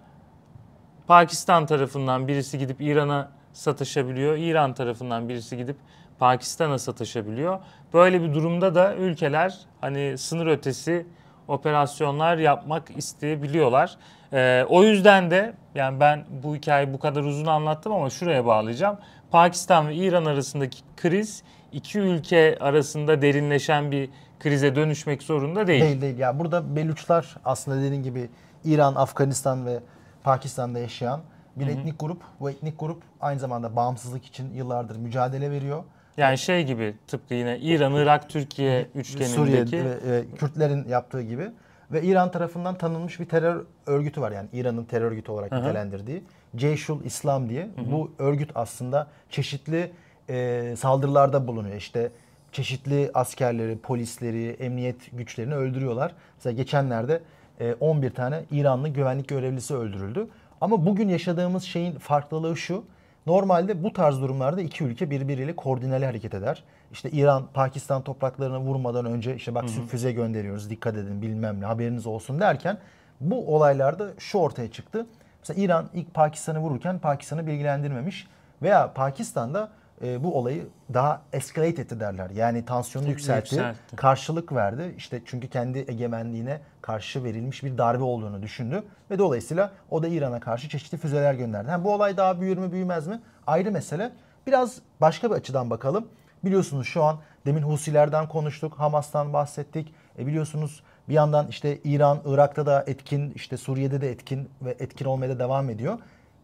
Pakistan tarafından birisi gidip İran'a sataşabiliyor. İran tarafından birisi gidip Pakistan'a sataşabiliyor. Böyle bir durumda da ülkeler hani sınır ötesi operasyonlar yapmak isteyebiliyorlar. Ee, o yüzden de yani ben bu hikayeyi bu kadar uzun anlattım ama şuraya bağlayacağım. Pakistan ve İran arasındaki kriz iki ülke arasında derinleşen bir krize dönüşmek zorunda değil. Değil değil. Ya burada Beluçlar aslında dediğin gibi İran, Afganistan ve Pakistan'da yaşayan bir etnik grup. Bu etnik grup aynı zamanda bağımsızlık için yıllardır mücadele veriyor. Yani şey gibi tıpkı yine İran, Irak, Türkiye üçgenindeki Suriye ve e, Kürtlerin yaptığı gibi ve İran tarafından tanınmış bir terör örgütü var yani İran'ın terör örgütü olarak nitelendirdiği Ceyşul İslam diye. Bu örgüt aslında çeşitli e, saldırılarda bulunuyor. İşte çeşitli askerleri, polisleri, emniyet güçlerini öldürüyorlar. Mesela geçenlerde e, 11 tane İranlı güvenlik görevlisi öldürüldü. Ama bugün yaşadığımız şeyin farklılığı şu. Normalde bu tarz durumlarda iki ülke birbiriyle koordineli hareket eder. İşte İran, Pakistan topraklarına vurmadan önce işte bak füze gönderiyoruz dikkat edin bilmem ne haberiniz olsun derken bu olaylarda şu ortaya çıktı. Mesela İran ilk Pakistan'ı vururken Pakistan'ı bilgilendirmemiş veya Pakistan'da e, bu olayı daha escalate etti derler. Yani tansiyonu yükseltti, yükseltti. karşılık verdi. İşte çünkü kendi egemenliğine karşı verilmiş bir darbe olduğunu düşündü ve dolayısıyla o da İran'a karşı çeşitli füzeler gönderdi. Ha, bu olay daha büyür mü büyümez mi? Ayrı mesele. Biraz başka bir açıdan bakalım. Biliyorsunuz şu an demin Husilerden konuştuk, Hamas'tan bahsettik. E biliyorsunuz bir yandan işte İran, Irak'ta da etkin, işte Suriye'de de etkin ve etkin olmaya da devam ediyor.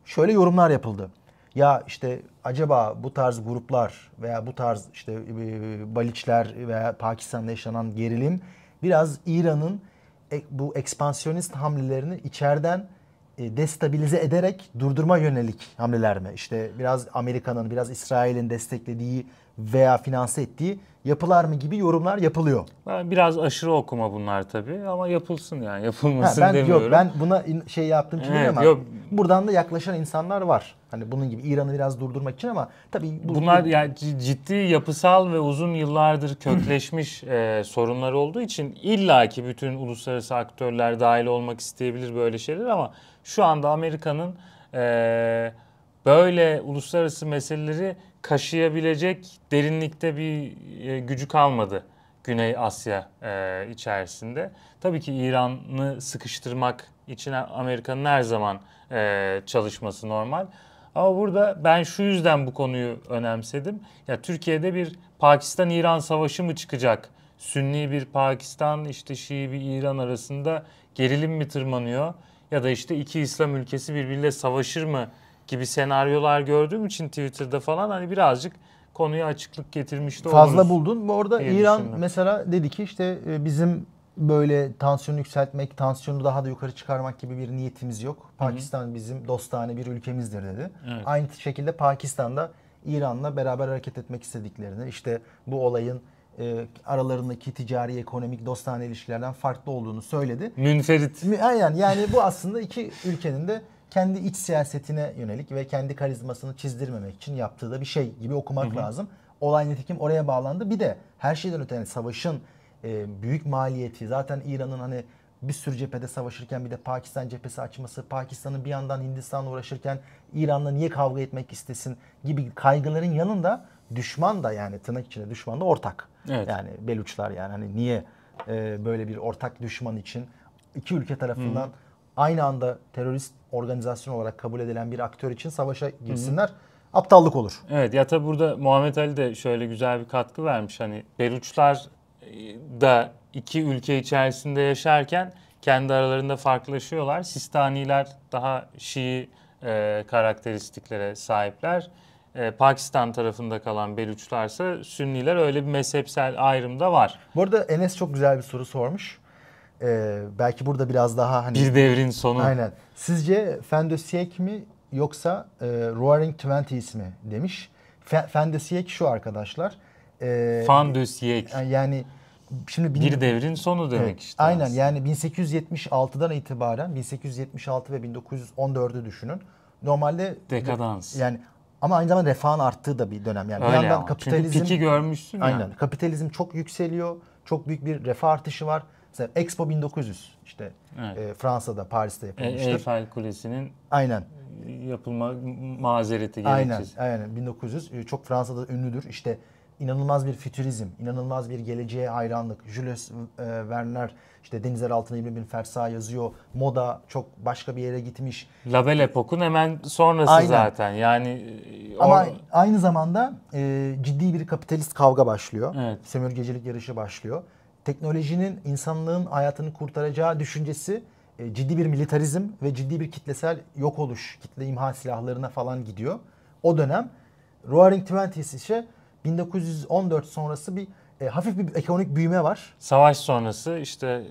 Şöyle yorumlar yapıldı. Ya işte acaba bu tarz gruplar veya bu tarz işte e, Baliçler veya Pakistan'da yaşanan gerilim biraz İran'ın e- bu ekspansiyonist hamlelerini içeriden e, destabilize ederek durdurma yönelik hamleler mi? İşte biraz Amerika'nın, biraz İsrail'in desteklediği veya finanse ettiği yapılar mı gibi yorumlar yapılıyor. Biraz aşırı okuma bunlar tabii ama yapılsın yani Ha, yapılmasın ben demiyorum. yok ben buna in- şey yaptım için Evet, ama yok. buradan da yaklaşan insanlar var. Hani bunun gibi İran'ı biraz durdurmak için ama tabii bu, Bunlar yani c- ciddi yapısal ve uzun yıllardır kökleşmiş e, sorunlar olduğu için illaki bütün uluslararası aktörler dahil olmak isteyebilir böyle şeyler ama şu anda Amerika'nın e, böyle uluslararası meseleleri kaşıyabilecek derinlikte bir e, gücü kalmadı Güney Asya e, içerisinde. Tabii ki İran'ı sıkıştırmak için Amerika'nın her zaman e, çalışması normal. Ama burada ben şu yüzden bu konuyu önemsedim. Ya Türkiye'de bir Pakistan-İran savaşı mı çıkacak? Sünni bir Pakistan, işte Şii bir İran arasında gerilim mi tırmanıyor? Ya da işte iki İslam ülkesi birbiriyle savaşır mı gibi senaryolar gördüğüm için Twitter'da falan hani birazcık konuya açıklık getirmiş de fazla oluruz. buldun. Bu diye İran düşündüm. mesela dedi ki işte e, bizim böyle tansiyonu yükseltmek, tansiyonu daha da yukarı çıkarmak gibi bir niyetimiz yok. Pakistan bizim dostane bir ülkemizdir dedi. Evet. Aynı şekilde Pakistan'da İran'la beraber hareket etmek istediklerini, işte bu olayın e, aralarındaki ticari, ekonomik, dostane ilişkilerden farklı olduğunu söyledi. Münferit. Aynen yani bu aslında iki ülkenin de kendi iç siyasetine yönelik ve kendi karizmasını çizdirmemek için yaptığı da bir şey gibi okumak lazım. Olay nitekim oraya bağlandı. Bir de her şeyden öte yani savaşın e, büyük maliyeti zaten İran'ın hani bir sürü cephede savaşırken bir de Pakistan cephesi açması, Pakistan'ın bir yandan Hindistan'la uğraşırken İran'la niye kavga etmek istesin gibi kaygıların yanında düşman da yani tırnak içinde düşman da ortak. Evet. Yani Beluçlar yani hani niye e, böyle bir ortak düşman için iki ülke tarafından aynı anda terörist organizasyon olarak kabul edilen bir aktör için savaşa girsinler. Aptallık olur. Evet ya tabi burada Muhammed Ali de şöyle güzel bir katkı vermiş. Hani Beluçlar e, da iki ülke içerisinde yaşarken kendi aralarında farklılaşıyorlar. Sistaniler daha Şii e, karakteristiklere sahipler. E, Pakistan tarafında kalan Beluçlarsa Sünniler öyle bir mezhepsel ayrım da var. Bu arada Enes çok güzel bir soru sormuş. Ee, belki burada biraz daha hani Bir devrin sonu. aynen. Sizce siècle mi yoksa e, Roaring Twenties mi demiş. Fe- siècle şu arkadaşlar. Ee, Fan de siècle. yani şimdi bin- Bir devrin sonu demek Evet, işte. Aynen aslında. yani 1876'dan itibaren 1876 ve 1914'ü düşünün. Normalde Dekadans. yani ama aynı zamanda refahın arttığı da bir dönem. Yani bir Öyle yandan ama. kapitalizm Çünkü piki görmüşsün aynen yani. kapitalizm çok yükseliyor. Çok büyük bir refah artışı var. Mesela Expo 1900 işte Evet. e, Fransa'da Paris'te E- yapılmıştır. Eyfel Kulesi'nin aynen. yapılma mazereti Aynen. gereksiz. Aynen 1900 e, çok Fransa'da ünlüdür. İşte inanılmaz bir fütürizm, inanılmaz bir geleceğe hayranlık. Jules e, Verne işte denizler altında 20 bin fersa yazıyor. Moda çok başka bir yere gitmiş. La Belle Époque'un hemen sonrası Aynen. zaten. Yani e, Ama o- aynı zamanda e, ciddi bir kapitalist kavga başlıyor. Evet. Sömürgecilik yarışı başlıyor. Teknolojinin insanlığın hayatını kurtaracağı düşüncesi e, ciddi bir militarizm ve ciddi bir kitlesel yok oluş, kitle imha silahlarına falan gidiyor. O dönem Roaring Twenties ise 1914 sonrası bir e, hafif bir ekonomik büyüme var. savaş sonrası işte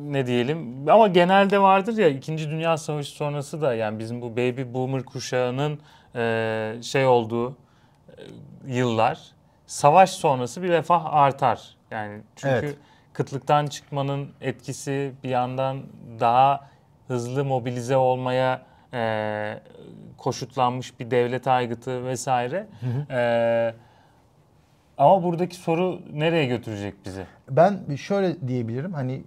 ne diyelim ama genelde vardır ya 2. Dünya Savaşı sonrası da yani bizim bu baby boomer kuşağının e, şey olduğu e, yıllar savaş sonrası bir refah artar. Yani çünkü Evet. kıtlıktan çıkmanın etkisi bir yandan daha hızlı mobilize olmaya e, koşutlanmış bir devlet aygıtı vesaire. E, ama buradaki soru nereye götürecek bizi? Ben şöyle diyebilirim hani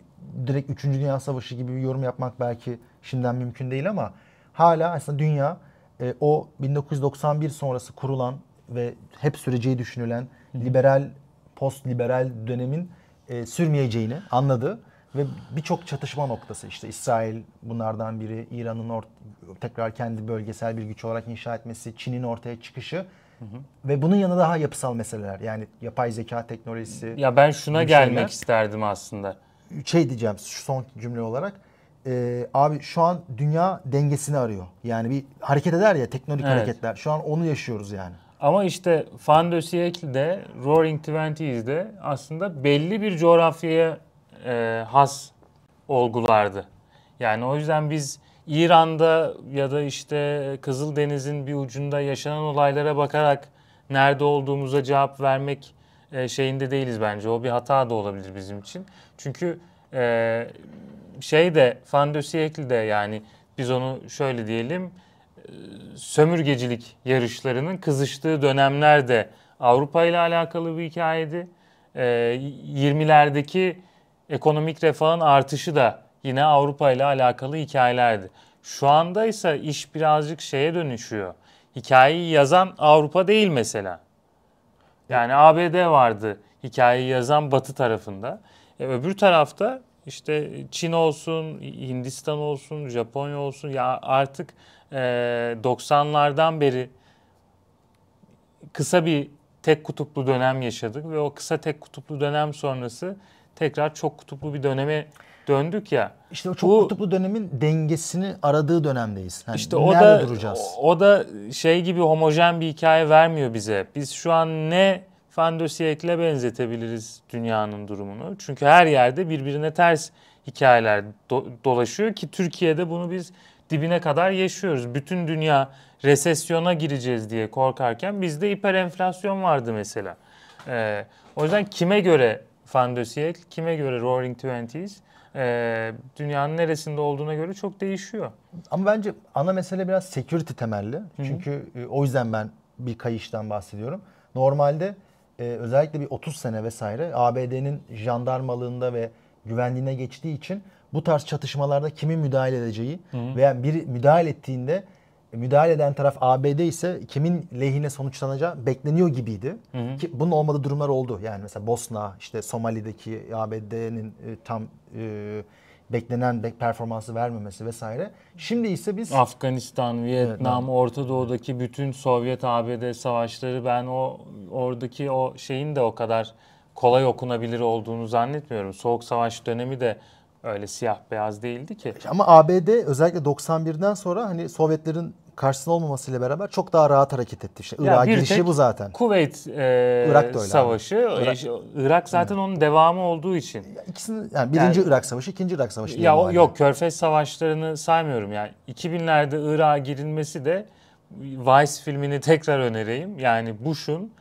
direkt 3. Dünya Savaşı gibi bir yorum yapmak belki şimdiden mümkün değil ama hala aslında dünya e, o 1991 sonrası kurulan ve hep süreceği düşünülen liberal, post liberal dönemin e, sürmeyeceğini anladı ve birçok çatışma noktası işte İsrail bunlardan biri, İran'ın tekrar kendi bölgesel bir güç olarak inşa etmesi, Çin'in ortaya çıkışı ve bunun yanında daha yapısal meseleler yani yapay zeka teknolojisi. Ya ben şuna gelmek şeyler. isterdim aslında. şey diyeceğim şu son cümle olarak. Ee, abi şu an dünya dengesini arıyor. Yani bir hareket eder ya teknolojik Evet. hareketler. Şu an onu yaşıyoruz yani. Ama işte Fan de Siècle'de, Roaring Twenties'de aslında belli bir coğrafyaya e, has olgulardı. Yani o yüzden biz İran'da ya da işte Kızıldeniz'in bir ucunda yaşanan olaylara bakarak nerede olduğumuza cevap vermek e, şeyinde değiliz bence. O bir hata da olabilir bizim için. Çünkü e, şey de Fan de Siècle'de yani biz onu şöyle diyelim sömürgecilik yarışlarının kızıştığı dönemler de Avrupa ile alakalı bir hikayeydi. Ee, 20'lerdeki ekonomik refahın artışı da yine Avrupa ile alakalı hikayelerdi. Şu anda ise iş birazcık şeye dönüşüyor. Hikayeyi yazan Avrupa değil mesela. Yani ABD vardı hikayeyi yazan Batı tarafında. E, öbür tarafta işte Çin olsun, Hindistan olsun, Japonya olsun ya artık e, 90'lardan beri kısa bir tek kutuplu dönem yaşadık ve o kısa tek kutuplu dönem sonrası tekrar çok kutuplu bir döneme döndük ya. İşte o çok Bu- kutuplu dönemin dengesini aradığı dönemdeyiz. Yani İşte o da duracağız? o, o da şey gibi homojen bir hikaye vermiyor bize. Biz şu an ne Sieg'le benzetebiliriz dünyanın durumunu. Çünkü her yerde birbirine ters hikayeler do- dolaşıyor ki Türkiye'de bunu biz dibine kadar yaşıyoruz. Bütün dünya resesyona gireceğiz diye korkarken bizde hiperenflasyon vardı mesela. Ee, o yüzden kime göre Van kime göre Roaring Twenties ee, dünyanın neresinde olduğuna göre çok değişiyor. Ama bence ana mesele biraz security temelli. Çünkü e, o yüzden ben bir kayıştan bahsediyorum. Normalde e, özellikle bir 30 sene vesaire ABD'nin jandarmalığında ve güvenliğine geçtiği için bu tarz çatışmalarda kimin müdahale edeceği veya biri müdahale ettiğinde e, müdahale eden taraf ABD ise kimin lehine sonuçlanacağı bekleniyor gibiydi. Ki bunun olmadığı durumlar oldu. Yani mesela Bosna, işte Somali'deki ABD'nin e, tam e, beklenen be- performansı vermemesi vesaire. Şimdi ise biz Afganistan, Vietnam, Evet, Orta Doğu'daki bütün Sovyet ABD savaşları ben o oradaki o şeyin de o kadar kolay okunabilir olduğunu zannetmiyorum. Soğuk Savaş dönemi de öyle siyah beyaz değildi ki. ama ABD özellikle 91'den sonra hani Sovyetlerin karşısında olmamasıyla beraber çok daha rahat hareket etti. İşte Ya bir girişi bu zaten. Kuveyt e, Irak da öyle Savaşı, Irak- Irak, Irak zaten onun devamı olduğu için. İkisinin yani birinci Yani- Irak Savaşı, ikinci Irak Savaşı. Ya o, yok Körfez Savaşlarını saymıyorum yani 2000'lerde Irak'a girilmesi de Vice filmini tekrar önereyim. Yani Bush'un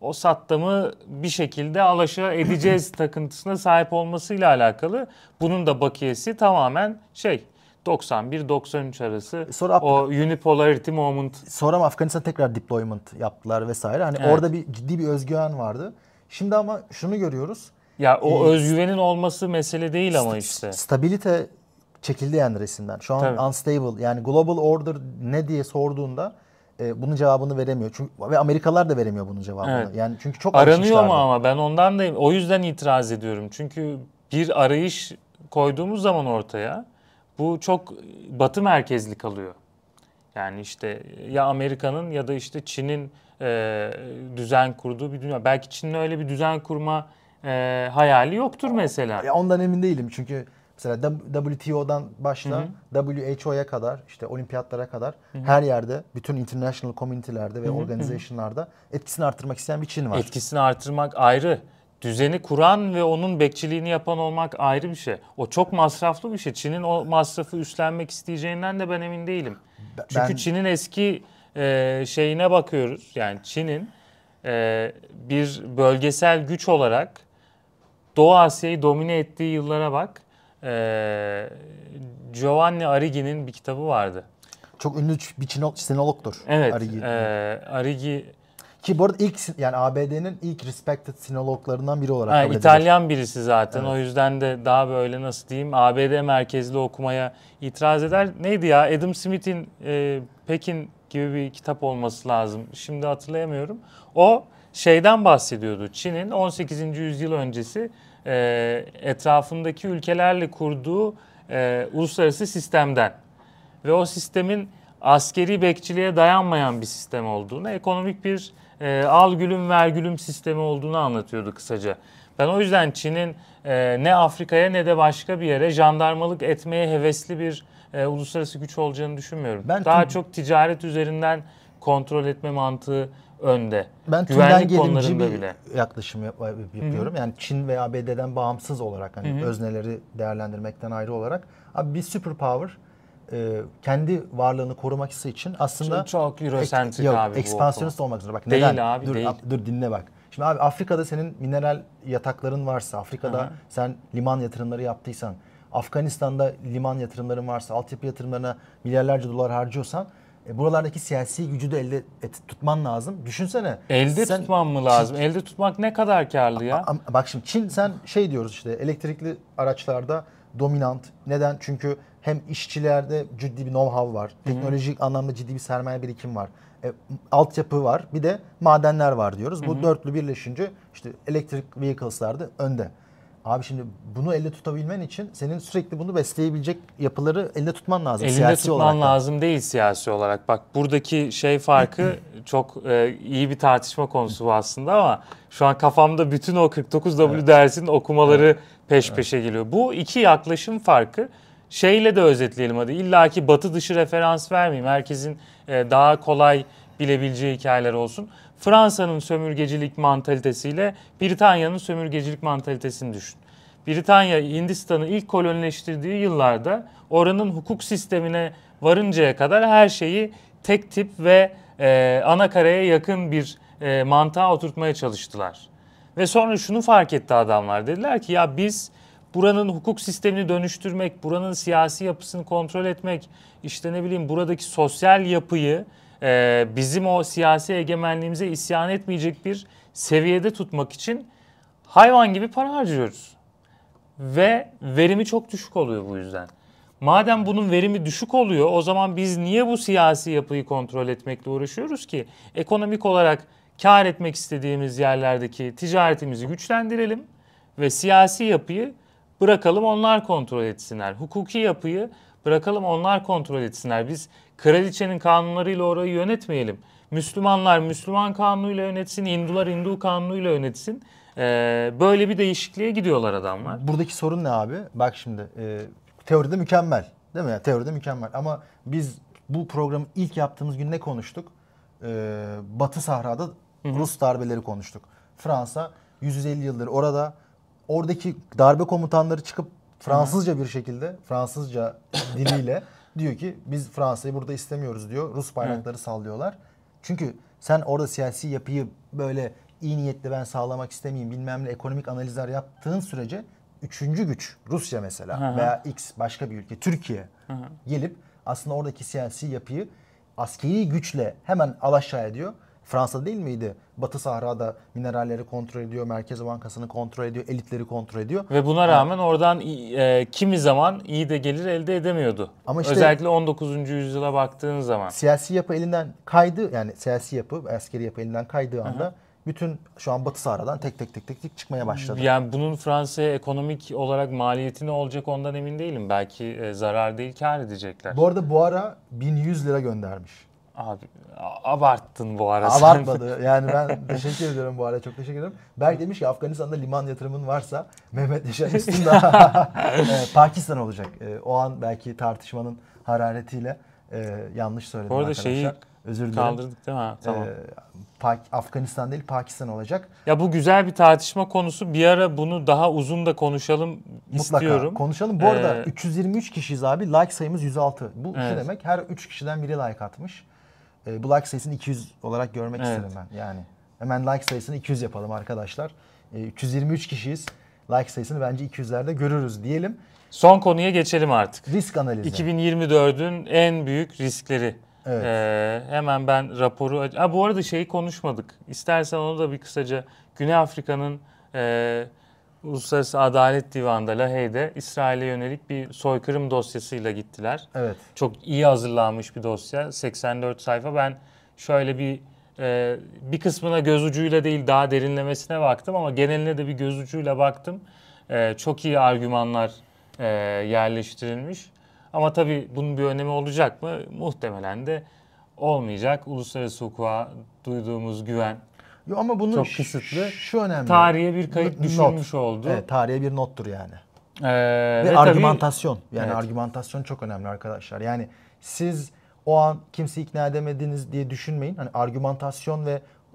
o Saddam'ı bir şekilde alaşağı edeceğiz takıntısına sahip olmasıyla alakalı. Bunun da bakiyesi tamamen şey 91-93 arası Sonra Af- o unipolarity moment. Sonra Afganistan tekrar deployment yaptılar vesaire. Hani Evet. orada bir ciddi bir özgüven vardı. Şimdi ama şunu görüyoruz. Ya o Ee, özgüvenin olması mesele değil ama işte. Stabilite çekildi yani resimden. Şu an Tabii. unstable yani global order ne diye sorduğunda e, bunun cevabını veremiyor. Çünkü ve Amerikalılar da veremiyor bunun cevabını. Evet. Yani çünkü çok Aranıyor mu ama ben ondan da o yüzden itiraz ediyorum. Çünkü bir arayış koyduğumuz zaman ortaya bu çok batı merkezli kalıyor. Yani işte ya Amerika'nın ya da işte Çin'in e, düzen kurduğu bir dünya. Belki Çin'in öyle bir düzen kurma e, hayali yoktur mesela. Ya ondan emin değilim çünkü mesela WTO'dan başla WHO'ya kadar işte olimpiyatlara kadar her yerde bütün international community'lerde ve organization'larda etkisini artırmak isteyen bir Çin var. Etkisini artırmak ayrı. Düzeni kuran ve onun bekçiliğini yapan olmak ayrı bir şey. O çok masraflı bir şey. Çin'in o masrafı üstlenmek isteyeceğinden de ben emin değilim. Ben- Çünkü Çin'in eski e, şeyine bakıyoruz. Yani Çin'in e, bir bölgesel güç olarak Doğu Asya'yı domine ettiği yıllara bak. E, Giovanni Arrighi'nin bir kitabı vardı. Çok ünlü bir Çinol, sinologtur. Evet, Arrighi. e, Arrighi Ki bu arada ilk yani ABD'nin ilk respected sinologlarından biri olarak kabul edilir. İtalyan birisi zaten. Evet. O yüzden de daha böyle nasıl diyeyim ABD merkezli okumaya itiraz eder. Neydi ya Adam Smith'in e, Pekin gibi bir kitap olması lazım. Şimdi hatırlayamıyorum. O şeyden bahsediyordu. Çin'in 18. yüzyıl öncesi e, etrafındaki ülkelerle kurduğu e, uluslararası sistemden ve o sistemin askeri bekçiliğe dayanmayan bir sistem olduğunu, ekonomik bir e, al gülüm ver gülüm sistemi olduğunu anlatıyordu kısaca. Ben o yüzden Çin'in e, ne Afrika'ya ne de başka bir yere jandarmalık etmeye hevesli bir e, uluslararası güç olacağını düşünmüyorum. Ben Daha çok ticaret üzerinden kontrol etme mantığı önde. Ben Güvenlik gelimci konularında bir bile. yaklaşım yap- yapıyorum. Yani Çin ve ABD'den bağımsız olarak hani özneleri değerlendirmekten ayrı olarak abi bir superpower e, kendi varlığını korumak için aslında Çok, çok Eurocentrik Yok, abi bu. ekspansiyonist olmak zorunda. Bak Değil neden? abi, dur, değil. ab- dur dinle bak. Şimdi abi Afrika'da senin mineral yatakların varsa, Afrika'da Aha. sen liman yatırımları yaptıysan, Afganistan'da liman yatırımların varsa, altyapı yatırımlarına milyarlarca dolar harcıyorsan e, buralardaki siyasi gücü de elde et, tutman lazım. Düşünsene. Elde sen- tutmam mı lazım? Elde tutmak ne kadar karlı ya? Ama bak şimdi Çin sen şey diyoruz işte elektrikli araçlarda dominant. Neden? Çünkü hem işçilerde ciddi bir know-how var. Teknolojik anlamda ciddi bir sermaye birikim var. E, altyapı var. Bir de madenler var diyoruz. Bu dörtlü birleşince işte electric vehicles'larda önde. Abi şimdi bunu elde tutabilmen için senin sürekli bunu besleyebilecek yapıları elde tutman lazım. Elinde siyasi tutman olarak da. lazım değil siyasi olarak. Bak buradaki şey farkı çok e, iyi bir tartışma konusu bu aslında ama şu an kafamda bütün o 49W dersinin okumaları peş peşe geliyor. Bu iki yaklaşım farkı şeyle de özetleyelim hadi. İlla ki batı dışı referans vermeyeyim. Herkesin e, daha kolay bilebileceği hikayeler olsun. Fransa'nın sömürgecilik mantalitesiyle Britanya'nın sömürgecilik mantalitesini düşün. Britanya Hindistan'ı ilk kolonileştirdiği yıllarda oranın hukuk sistemine varıncaya kadar her şeyi tek tip ve e, ana karaya yakın bir e, mantığa oturtmaya çalıştılar. Ve sonra şunu fark etti adamlar. Dediler ki ya biz buranın hukuk sistemini dönüştürmek, buranın siyasi yapısını kontrol etmek, işte ne bileyim buradaki sosyal yapıyı e, bizim o siyasi egemenliğimize isyan etmeyecek bir seviyede tutmak için hayvan gibi para harcıyoruz. Ve verimi çok düşük oluyor bu yüzden. Madem bunun verimi düşük oluyor o zaman biz niye bu siyasi yapıyı kontrol etmekle uğraşıyoruz ki? Ekonomik olarak kar etmek istediğimiz yerlerdeki ticaretimizi güçlendirelim ve siyasi yapıyı bırakalım onlar kontrol etsinler. Hukuki yapıyı bırakalım onlar kontrol etsinler. Biz kraliçenin kanunlarıyla orayı yönetmeyelim. Müslümanlar Müslüman kanunuyla yönetsin, Hindular Hindu kanunuyla yönetsin. Ee, böyle bir değişikliğe gidiyorlar adamlar. Buradaki sorun ne abi? Bak şimdi e, teoride mükemmel değil mi? Teoride mükemmel ama biz bu programı ilk yaptığımız gün ne konuştuk? E, Batı Sahra'da Rus darbeleri konuştuk. Fransa 150 yıldır orada. Oradaki darbe komutanları çıkıp Fransızca bir şekilde, Fransızca diliyle diyor ki biz Fransa'yı burada istemiyoruz diyor. Rus bayrakları sallıyorlar. Çünkü sen orada siyasi yapıyı böyle iyi niyetle ben sağlamak istemeyeyim bilmem ne ekonomik analizler yaptığın sürece üçüncü güç Rusya mesela Hı hı. veya X başka bir ülke Türkiye gelip aslında oradaki siyasi yapıyı askeri güçle hemen alaşağı ediyor. Fransa değil miydi? Batı Sahra'da mineralleri kontrol ediyor, Merkez Bankası'nı kontrol ediyor, elitleri kontrol ediyor. Ve buna rağmen oradan e, kimi zaman iyi de gelir elde edemiyordu. Ama işte- Özellikle 19. yüzyıla baktığın zaman. Siyasi yapı elinden kaydı yani siyasi yapı, askeri yapı elinden kaydığı anda bütün şu an Batı Sahra'dan tek tek tek tek tek çıkmaya başladı. Yani bunun Fransa'ya ekonomik olarak maliyeti ne olacak ondan emin değilim. Belki e, zarar değil kar edecekler. Bu arada bu ara 1100 lira göndermiş. Abi abarttın bu ara sen. Abartmadı. Yani ben teşekkür ediyorum bu arada. Çok teşekkür ederim. Berk demiş ki Afganistan'da liman yatırımın varsa Mehmet Yaşar üstünde Ee, Pakistan olacak. Ee, o an belki tartışmanın hararetiyle e, yanlış söyledim Bu arada arkadaşlar. şeyi Özür dilerim. Kaldırdık değil mi? Ha, Tamam. Ee, Afganistan değil Pakistan olacak. Ya bu güzel bir tartışma konusu. Bir ara bunu daha uzun da konuşalım Mutlaka istiyorum. konuşalım. Bu arada Ee, 323 kişiyiz abi. Like sayımız 106. Bu şu Evet. demek her 3 kişiden biri like atmış. Ee, bu like sayısını 200 olarak görmek Evet. istedim ben. Yani hemen like sayısını 200 yapalım arkadaşlar. Ee, 323 kişiyiz. Like sayısını bence 200'lerde görürüz diyelim. Son konuya geçelim artık. Risk analizi. 2024'ün en büyük riskleri. Evet. Ee, hemen ben raporu... Ha, bu arada şeyi konuşmadık. İstersen onu da bir kısaca... Güney Afrika'nın e, Uluslararası Adalet Divanı'nda Lahey'de İsrail'e yönelik bir soykırım dosyasıyla gittiler. Evet. Çok iyi hazırlanmış bir dosya. 84 sayfa. Ben şöyle bir e, bir kısmına göz ucuyla değil daha derinlemesine baktım ama geneline de bir göz ucuyla baktım. E, çok iyi argümanlar e, yerleştirilmiş. Ama tabii bunun bir önemi olacak mı? Muhtemelen de olmayacak. Uluslararası hukuka duyduğumuz güven Yo, ama bunu Çok kısıtlı. Şu, önemli. tarihe bir kayıt Not. düşülmüş oldu. Evet, tarihe bir nottur yani. Ee, Ve, tabii- argümantasyon. Yani Evet. argümantasyon çok önemli arkadaşlar. Yani siz o an kimseyi ikna edemediniz diye düşünmeyin. Hani argümantasyon ve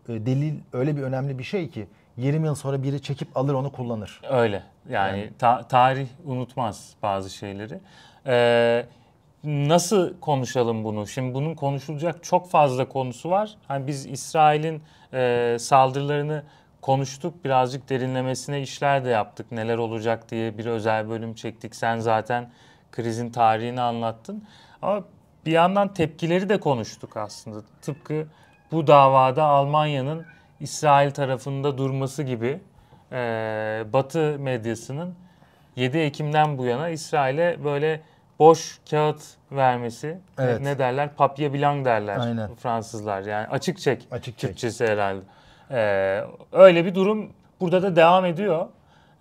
e, delil öyle bir önemli bir şey ki 20 yıl sonra biri çekip alır onu kullanır. Öyle. Yani, ta- tarih unutmaz bazı şeyleri. Ee, nasıl konuşalım bunu? Şimdi bunun konuşulacak çok fazla konusu var. Hani biz İsrail'in e, saldırılarını konuştuk. Birazcık derinlemesine işler de yaptık. Neler olacak diye bir özel bölüm çektik. Sen zaten krizin tarihini anlattın. Ama bir yandan tepkileri de konuştuk aslında. Tıpkı bu davada Almanya'nın İsrail tarafında durması gibi e, Batı medyasının 7 Ekim'den bu yana İsrail'e böyle boş kağıt vermesi. Evet. Ne derler? Papier blanc derler Aynen. Fransızlar. Yani açık çek. Açık çek. Türkçesi herhalde. Ee, öyle bir durum burada da devam ediyor.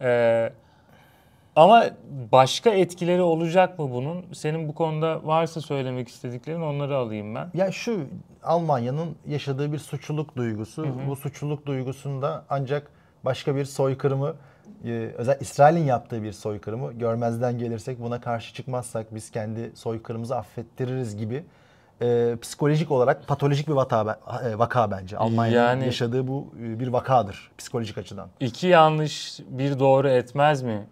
Ee, ama başka etkileri olacak mı bunun? Senin bu konuda varsa söylemek istediklerin onları alayım ben. Ya şu Almanya'nın yaşadığı bir suçluluk duygusu. Bu suçluluk duygusunda ancak başka bir soykırımı e, özel İsrail'in yaptığı bir soykırımı görmezden gelirsek buna karşı çıkmazsak biz kendi soykırımımızı affettiririz gibi e, psikolojik olarak patolojik bir vaka, e, vaka bence. Almanya'nın Yani- yaşadığı bu e, bir vakadır psikolojik açıdan. İki yanlış bir doğru etmez mi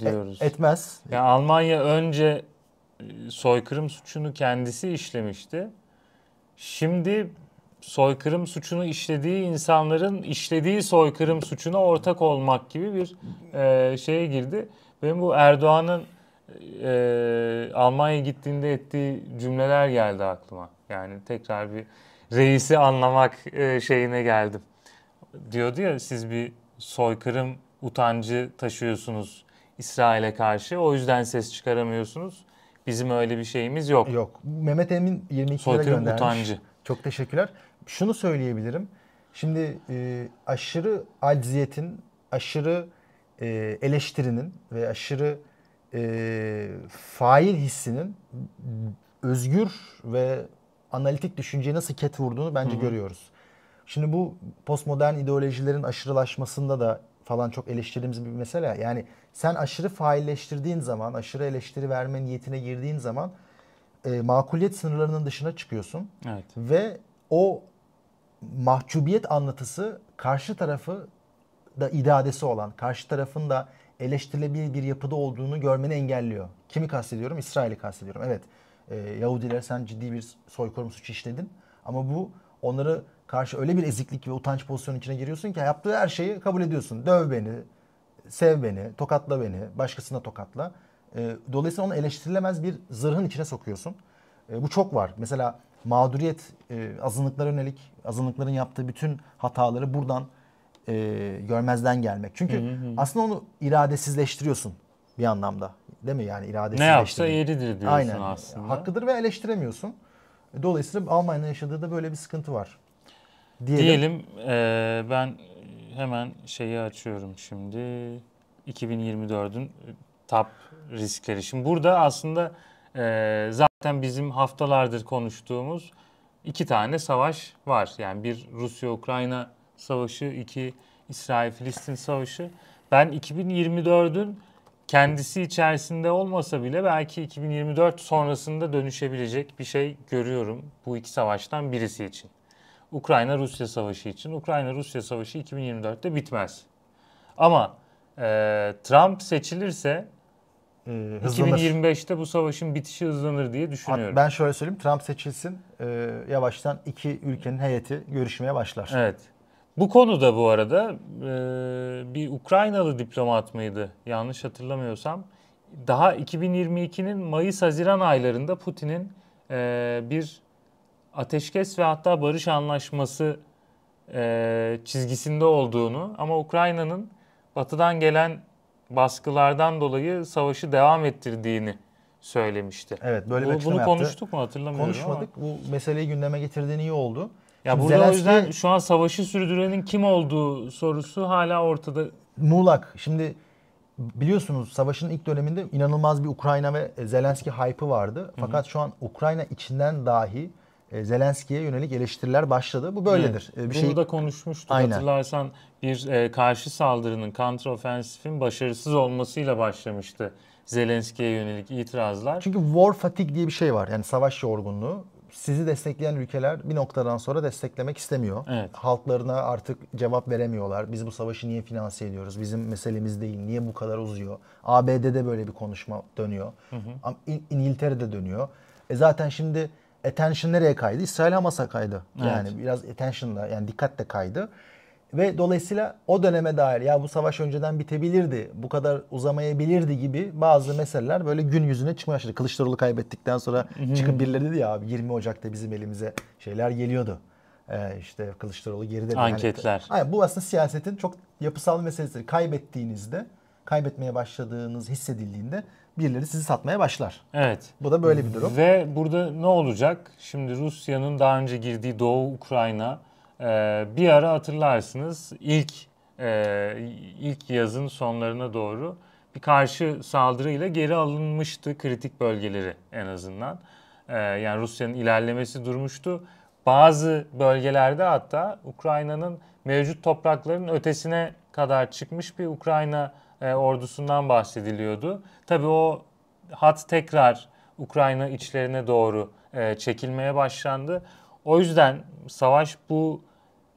diyoruz. Etmez. Yani Almanya önce e, soykırım suçunu kendisi işlemişti. Şimdi soykırım suçunu işlediği insanların işlediği soykırım suçuna ortak olmak gibi bir e, şeye girdi. Benim bu Erdoğan'ın e, Almanya gittiğinde ettiği cümleler geldi aklıma. Yani tekrar bir reisi anlamak e, şeyine geldim. Diyordu ya siz bir soykırım utancı taşıyorsunuz İsrail'e karşı. O yüzden ses çıkaramıyorsunuz. Bizim öyle bir şeyimiz yok. Yok. Mehmet Emin 22 lira Soykırım göndermiş. utancı. Çok teşekkürler. Şunu söyleyebilirim. Şimdi e, aşırı acziyetin, aşırı e, eleştirinin ve aşırı e, fail hissinin özgür ve analitik düşünceye nasıl ket vurduğunu bence görüyoruz. Şimdi bu postmodern ideolojilerin aşırılaşmasında da falan çok eleştirdiğimiz bir mesele. Yani sen aşırı failleştirdiğin zaman, aşırı eleştiri verme niyetine girdiğin zaman e, makuliyet sınırlarının dışına çıkıyorsun. Evet. Ve o mahcubiyet anlatısı karşı tarafı da idadesi olan, karşı tarafın da eleştirilebilir bir yapıda olduğunu görmeni engelliyor. Kimi kastediyorum? İsrail'i kastediyorum. Evet, e, Yahudiler sen ciddi bir soykırım suçu işledin. Ama bu onları karşı öyle bir eziklik ve utanç pozisyonu içine giriyorsun ki yaptığı her şeyi kabul ediyorsun. Döv beni, sev beni, tokatla beni, başkasına tokatla. E, dolayısıyla onu eleştirilemez bir zırhın içine sokuyorsun. E, bu çok var. Mesela mağduriyet, e, azınlıklara yönelik, azınlıkların yaptığı bütün hataları buradan e, görmezden gelmek. Çünkü aslında onu iradesizleştiriyorsun bir anlamda. Değil mi? Yani Ne iradesizleştirmek. yapsa yeridir diyorsun Aynen. aslında. Hakkıdır ve eleştiremiyorsun. Dolayısıyla Almanya'nın yaşadığı da böyle bir sıkıntı var. Diyelim. Diyelim e, ben hemen şeyi açıyorum şimdi. 2024'ün top riskleri. Şimdi burada aslında e, zaten bizim haftalardır konuştuğumuz iki tane savaş var. Yani bir Rusya-Ukrayna savaşı, iki İsrail-Filistin savaşı. Ben 2024'ün kendisi içerisinde olmasa bile belki 2024 sonrasında dönüşebilecek bir şey görüyorum bu iki savaştan birisi için. Ukrayna-Rusya savaşı için. Ukrayna-Rusya savaşı 2024'te bitmez. Ama e, Trump seçilirse E, hızlanır. 2025'te bu savaşın bitişi hızlanır diye düşünüyorum. Ben şöyle söyleyeyim. Trump seçilsin. e, yavaştan iki ülkenin heyeti görüşmeye başlar. Evet. Bu konuda bu arada e, bir Ukraynalı diplomat mıydı? Yanlış hatırlamıyorsam. Daha 2022'nin Mayıs-Haziran aylarında Putin'in e, bir ateşkes ve hatta barış anlaşması e, çizgisinde olduğunu ama Ukrayna'nın Batı'dan gelen baskılardan dolayı savaşı devam ettirdiğini söylemişti. Evet böyle bir Bu, bunu yaptı. konuştuk mu hatırlamıyorum Konuşmadık. ama. Bu meseleyi gündeme getirdiğin iyi oldu. Ya Şimdi burada o Zelenski- yüzden şu an savaşı sürdürenin kim olduğu sorusu hala ortada. Muğlak. Şimdi biliyorsunuz savaşın ilk döneminde inanılmaz bir Ukrayna ve Zelenski hype'ı vardı. Fakat şu an Ukrayna içinden dahi Zelenski'ye yönelik eleştiriler başladı. Bu böyledir. Evet, E, Bir şey da konuşmuştuk. Aynen. Hatırlarsan bir e, karşı saldırının, kontrofensifin başarısız olmasıyla başlamıştı Zelenski'ye yönelik itirazlar. Çünkü war fatigue diye bir şey var. Yani savaş yorgunluğu. Sizi destekleyen ülkeler bir noktadan sonra desteklemek istemiyor. Evet. Halklarına artık cevap veremiyorlar. Biz bu savaşı niye finanse ediyoruz? Bizim meselemiz değil. Niye bu kadar uzuyor? ABD'de böyle bir konuşma dönüyor. Am- İ- İngiltere'de dönüyor. E zaten şimdi attention nereye kaydı? İsrail Hamas'a kaydı. Yani biraz attention'da yani dikkat de kaydı. Ve dolayısıyla o döneme dair ya bu savaş önceden bitebilirdi, bu kadar uzamayabilirdi gibi bazı meseleler böyle gün yüzüne çıkmaya başladı. Kılıçdaroğlu kaybettikten sonra çıkıp birileri dedi ya abi 20 Ocak'ta bizim elimize şeyler geliyordu. Ee, işte Kılıçdaroğlu geride. Anketler. Aynen, bu aslında siyasetin çok yapısal meselesi. Kaybettiğinizde, kaybetmeye başladığınız hissedildiğinde birileri sizi satmaya başlar. Evet. Bu da böyle bir durum. Ve burada ne olacak? Şimdi Rusya'nın daha önce girdiği Doğu Ukrayna e, bir ara hatırlarsınız ilk e, ilk yazın sonlarına doğru bir karşı saldırıyla geri alınmıştı kritik bölgeleri en azından. E, yani Rusya'nın ilerlemesi durmuştu. Bazı bölgelerde hatta Ukrayna'nın mevcut toprakların ötesine kadar çıkmış bir Ukrayna e, ordusundan bahsediliyordu. Tabii o hat tekrar Ukrayna içlerine doğru e, çekilmeye başlandı. O yüzden savaş bu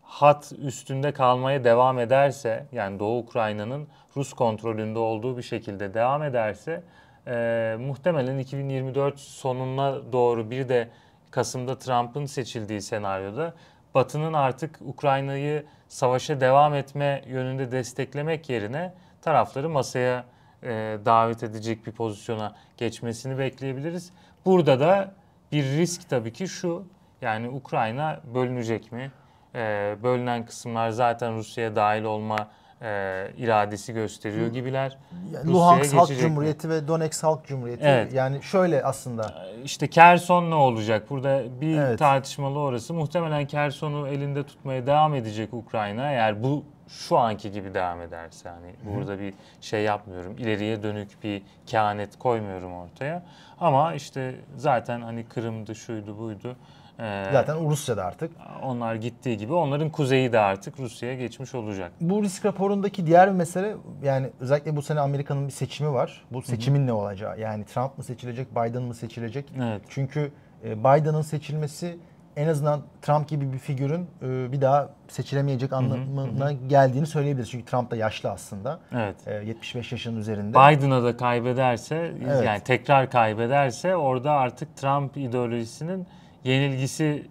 hat üstünde kalmaya devam ederse yani Doğu Ukrayna'nın Rus kontrolünde olduğu bir şekilde devam ederse e, muhtemelen 2024 sonuna doğru bir de Kasım'da Trump'ın seçildiği senaryoda Batı'nın artık Ukrayna'yı savaşa devam etme yönünde desteklemek yerine tarafları masaya e, davet edecek bir pozisyona geçmesini bekleyebiliriz. Burada da bir risk tabii ki şu yani Ukrayna bölünecek mi? E, bölünen kısımlar zaten Rusya'ya dahil olma e, iradesi gösteriyor gibiler. Yani Luhansk Halk geçecek mi? Cumhuriyeti ve Donetsk Halk Cumhuriyeti Evet. yani şöyle aslında İşte Kerson ne olacak? Burada bir Evet. tartışmalı orası. Muhtemelen Kerson'u elinde tutmaya devam edecek Ukrayna eğer bu şu anki gibi devam ederse. Hani burada bir şey yapmıyorum. İleriye dönük bir kehanet koymuyorum ortaya. Ama işte zaten hani Kırım'dı, şuydu, buydu. Ee, zaten Rusya'da artık. onlar gittiği gibi onların kuzeyi de artık Rusya'ya geçmiş olacak. Bu risk raporundaki diğer bir mesele yani özellikle bu sene Amerika'nın bir seçimi var. Bu seçimin ne olacağı? Yani Trump mı seçilecek, Biden mı seçilecek? Evet. Çünkü e, Biden'ın seçilmesi en azından Trump gibi bir figürün e, bir daha seçilemeyecek anlamına geldiğini söyleyebiliriz. Çünkü Trump da yaşlı aslında. Evet. E, 75 yaşının üzerinde. Biden'a da kaybederse Evet. yani tekrar kaybederse orada artık Trump ideolojisinin yenilgisi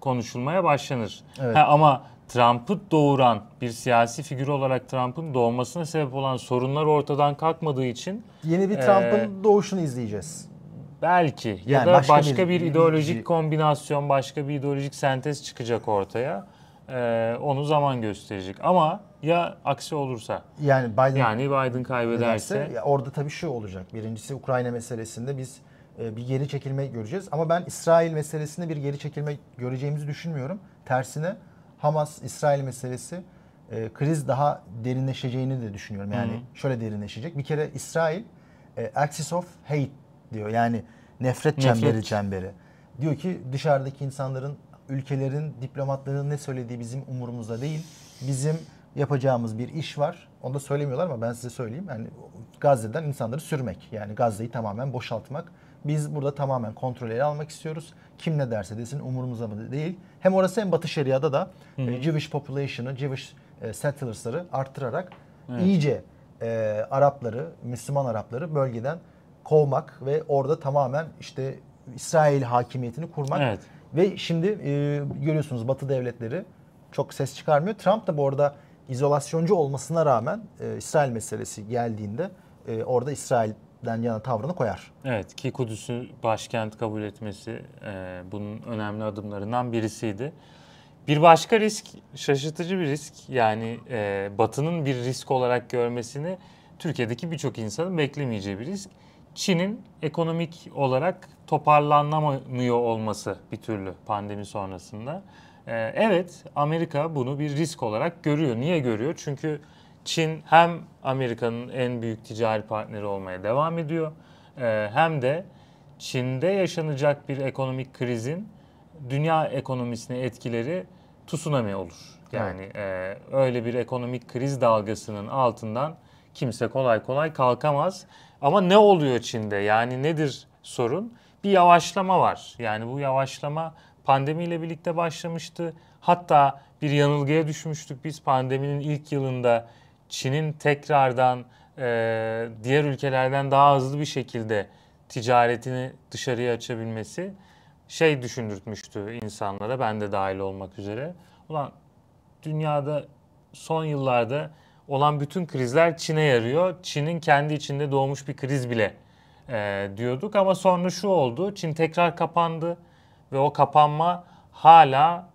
konuşulmaya başlanır. Evet. Ha, ama Trump'ı doğuran bir siyasi figür olarak Trump'ın doğmasına sebep olan sorunlar ortadan kalkmadığı için Yeni bir Ee, Trump'ın doğuşunu izleyeceğiz. belki ya Yani da başka başka, bir- bir, ideolojik bir- kombinasyon, başka bir ideolojik sentez çıkacak ortaya. Ee, onu zaman gösterecek. Ama ya aksi olursa Yani Biden yani Biden kaybederse ederse ya orada tabii şu olacak. Birincisi Ukrayna meselesinde biz e, bir geri çekilme göreceğiz. Ama ben İsrail meselesinde bir geri çekilme göreceğimizi düşünmüyorum. Tersine Hamas İsrail meselesi e, kriz daha derinleşeceğini de düşünüyorum. Yani şöyle derinleşecek. Bir kere İsrail e, axis of hate diyor. Yani nefret Nefret. çemberi çemberi. Diyor ki dışarıdaki insanların, ülkelerin, diplomatların ne söylediği bizim umurumuzda değil. Bizim yapacağımız bir iş var. Onu da söylemiyorlar ama ben size söyleyeyim. Yani Gazze'den insanları sürmek. Yani Gazze'yi tamamen boşaltmak. Biz burada tamamen kontrolü ele almak istiyoruz. Kim ne derse desin umurumuzda mı değil. Hem orası hem Batı Şeria'da da e, Jewish population'ı, Jewish e, settlers'ları arttırarak iyice e, Arapları, Müslüman Arapları bölgeden kovmak ve orada tamamen işte İsrail hakimiyetini kurmak. Evet. Ve şimdi e, görüyorsunuz Batı devletleri çok ses çıkarmıyor. Trump da bu arada izolasyoncu olmasına rağmen e, İsrail meselesi geldiğinde e, orada İsrail'den yana tavrını koyar. Evet ki Kudüs'ü başkent kabul etmesi e, bunun önemli adımlarından birisiydi. Bir başka risk şaşırtıcı bir risk. Yani e, Batı'nın bir risk olarak görmesini Türkiye'deki birçok insanın beklemeyeceği bir risk. Çin'in ekonomik olarak toparlanamıyor olması bir türlü pandemi sonrasında. Ee, evet Amerika bunu bir risk olarak görüyor. Niye görüyor? Çünkü Çin hem Amerika'nın en büyük ticari partneri olmaya devam ediyor ee, hem de Çin'de yaşanacak bir ekonomik krizin dünya ekonomisine etkileri tsunami olur. Yani e, öyle bir ekonomik kriz dalgasının altından kimse kolay kolay kalkamaz. Ama ne oluyor Çin'de? Yani nedir sorun? Bir yavaşlama var. Yani bu yavaşlama pandemiyle birlikte başlamıştı. Hatta bir yanılgıya düşmüştük biz pandeminin ilk yılında Çin'in tekrardan e, diğer ülkelerden daha hızlı bir şekilde ticaretini dışarıya açabilmesi şey düşündürtmüştü insanlara ben de dahil olmak üzere. Ulan dünyada son yıllarda olan bütün krizler Çin'e yarıyor. Çin'in kendi içinde doğmuş bir kriz bile e, diyorduk ama sonra şu oldu. Çin tekrar kapandı ve o kapanma hala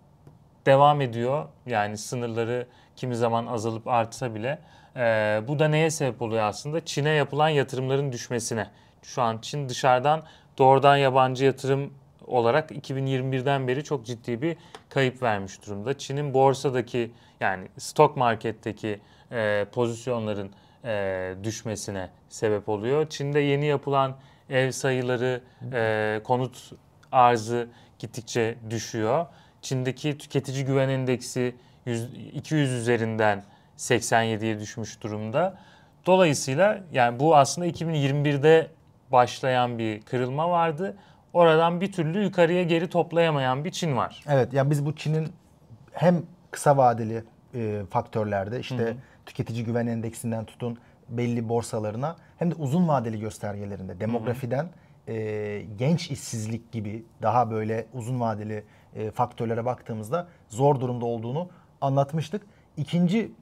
devam ediyor. Yani sınırları kimi zaman azalıp artsa bile. E, bu da neye sebep oluyor aslında? Çin'e yapılan yatırımların düşmesine. Şu an Çin dışarıdan doğrudan yabancı yatırım olarak 2021'den beri çok ciddi bir kayıp vermiş durumda. Çin'in borsadaki yani stok marketteki e, pozisyonların e, düşmesine sebep oluyor. Çin'de yeni yapılan ev sayıları, e, konut arzı gittikçe düşüyor. Çin'deki tüketici güven endeksi 100, 200 üzerinden 87'ye düşmüş durumda. Dolayısıyla yani bu aslında 2021'de başlayan bir kırılma vardı. Oradan bir türlü yukarıya geri toplayamayan bir Çin var. Evet yani biz bu Çin'in hem kısa vadeli e, faktörlerde işte hı hı. tüketici güven endeksinden tutun belli borsalarına hem de uzun vadeli göstergelerinde demografiden hı hı. E, genç işsizlik gibi daha böyle uzun vadeli e, faktörlere baktığımızda zor durumda olduğunu anlatmıştık. İkinci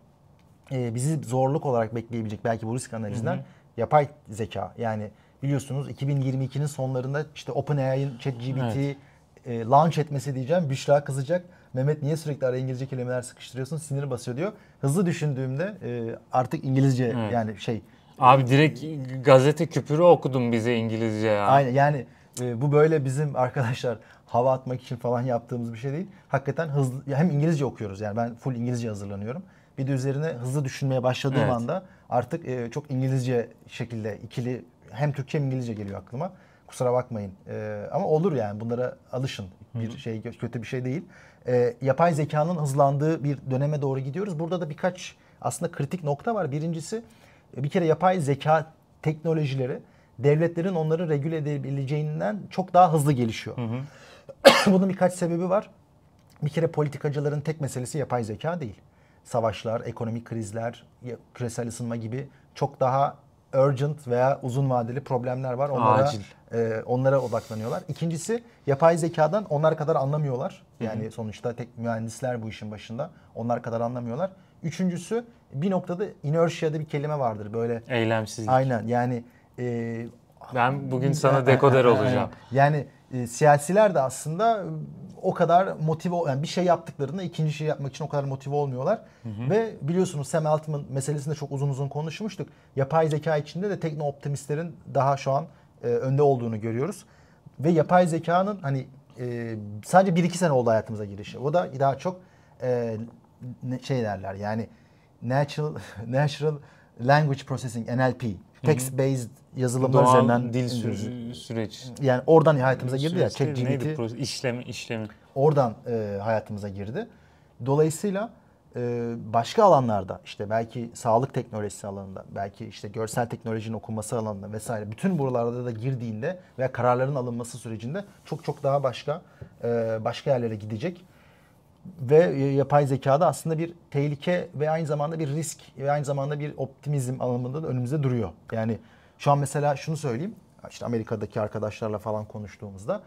e, bizi zorluk olarak bekleyebilecek belki bu risk analizinden hı hı. yapay zeka yani biliyorsunuz 2022'nin sonlarında işte OpenAI'ın ChatGPT evet. e, launch etmesi diyeceğim. Büşra kızacak. Mehmet niye sürekli araya İngilizce kelimeler sıkıştırıyorsun? Sinir basıyor diyor. Hızlı düşündüğümde e, artık İngilizce evet. yani şey. Abi direkt gazete küpürü okudum bize İngilizce ya. Aynen yani e, bu böyle bizim arkadaşlar hava atmak için falan yaptığımız bir şey değil. Hakikaten hızlı hem İngilizce okuyoruz yani ben full İngilizce hazırlanıyorum. Bir de üzerine hızlı düşünmeye başladığım evet. anda artık e, çok İngilizce şekilde ikili hem Türkçe hem İngilizce geliyor aklıma. Kusura bakmayın. Ee, ama olur yani bunlara alışın. Bir Hı-hı. şey kötü bir şey değil. Ee, yapay zekanın hızlandığı bir döneme doğru gidiyoruz. Burada da birkaç aslında kritik nokta var. Birincisi bir kere yapay zeka teknolojileri devletlerin onları regüle edebileceğinden çok daha hızlı gelişiyor. Bunun birkaç sebebi var. Bir kere politikacıların tek meselesi yapay zeka değil. Savaşlar, ekonomik krizler, küresel ısınma gibi çok daha urgent veya uzun vadeli problemler var. Onlara, Acil. E, onlara odaklanıyorlar. İkincisi yapay zekadan onlar kadar anlamıyorlar. Yani Hı-hı. sonuçta tek mühendisler bu işin başında. Onlar kadar anlamıyorlar. Üçüncüsü bir noktada inertia'da bir kelime vardır böyle. Eylemsizlik. Aynen yani. E, ben bugün sana dekoder olacağım. Yani e, siyasiler de aslında o kadar motive yani bir şey yaptıklarında ikinci şey yapmak için o kadar motive olmuyorlar. Hı hı. Ve biliyorsunuz Sam Altman meselesinde çok uzun uzun konuşmuştuk. Yapay zeka içinde de tekno optimistlerin daha şu an e, önde olduğunu görüyoruz. Ve yapay zekanın hani e, sadece 1-2 sene oldu hayatımıza girişi. O da daha çok e, şey derler yani natural natural language processing NLP text based yazılımlar Doğal üzerinden dil sü- süreç. Yani oradan hayatımıza girdi ya ChatGPT. İşlemi işlemi. Oradan e, hayatımıza girdi. Dolayısıyla e, başka alanlarda işte belki sağlık teknolojisi alanında, belki işte görsel teknolojinin okunması alanında vesaire bütün buralarda da girdiğinde veya kararların alınması sürecinde çok çok daha başka e, başka yerlere gidecek ve yapay zekada aslında bir tehlike ve aynı zamanda bir risk ve aynı zamanda bir optimizm alanında da önümüzde duruyor. Yani şu an mesela şunu söyleyeyim. İşte Amerika'daki arkadaşlarla falan konuştuğumuzda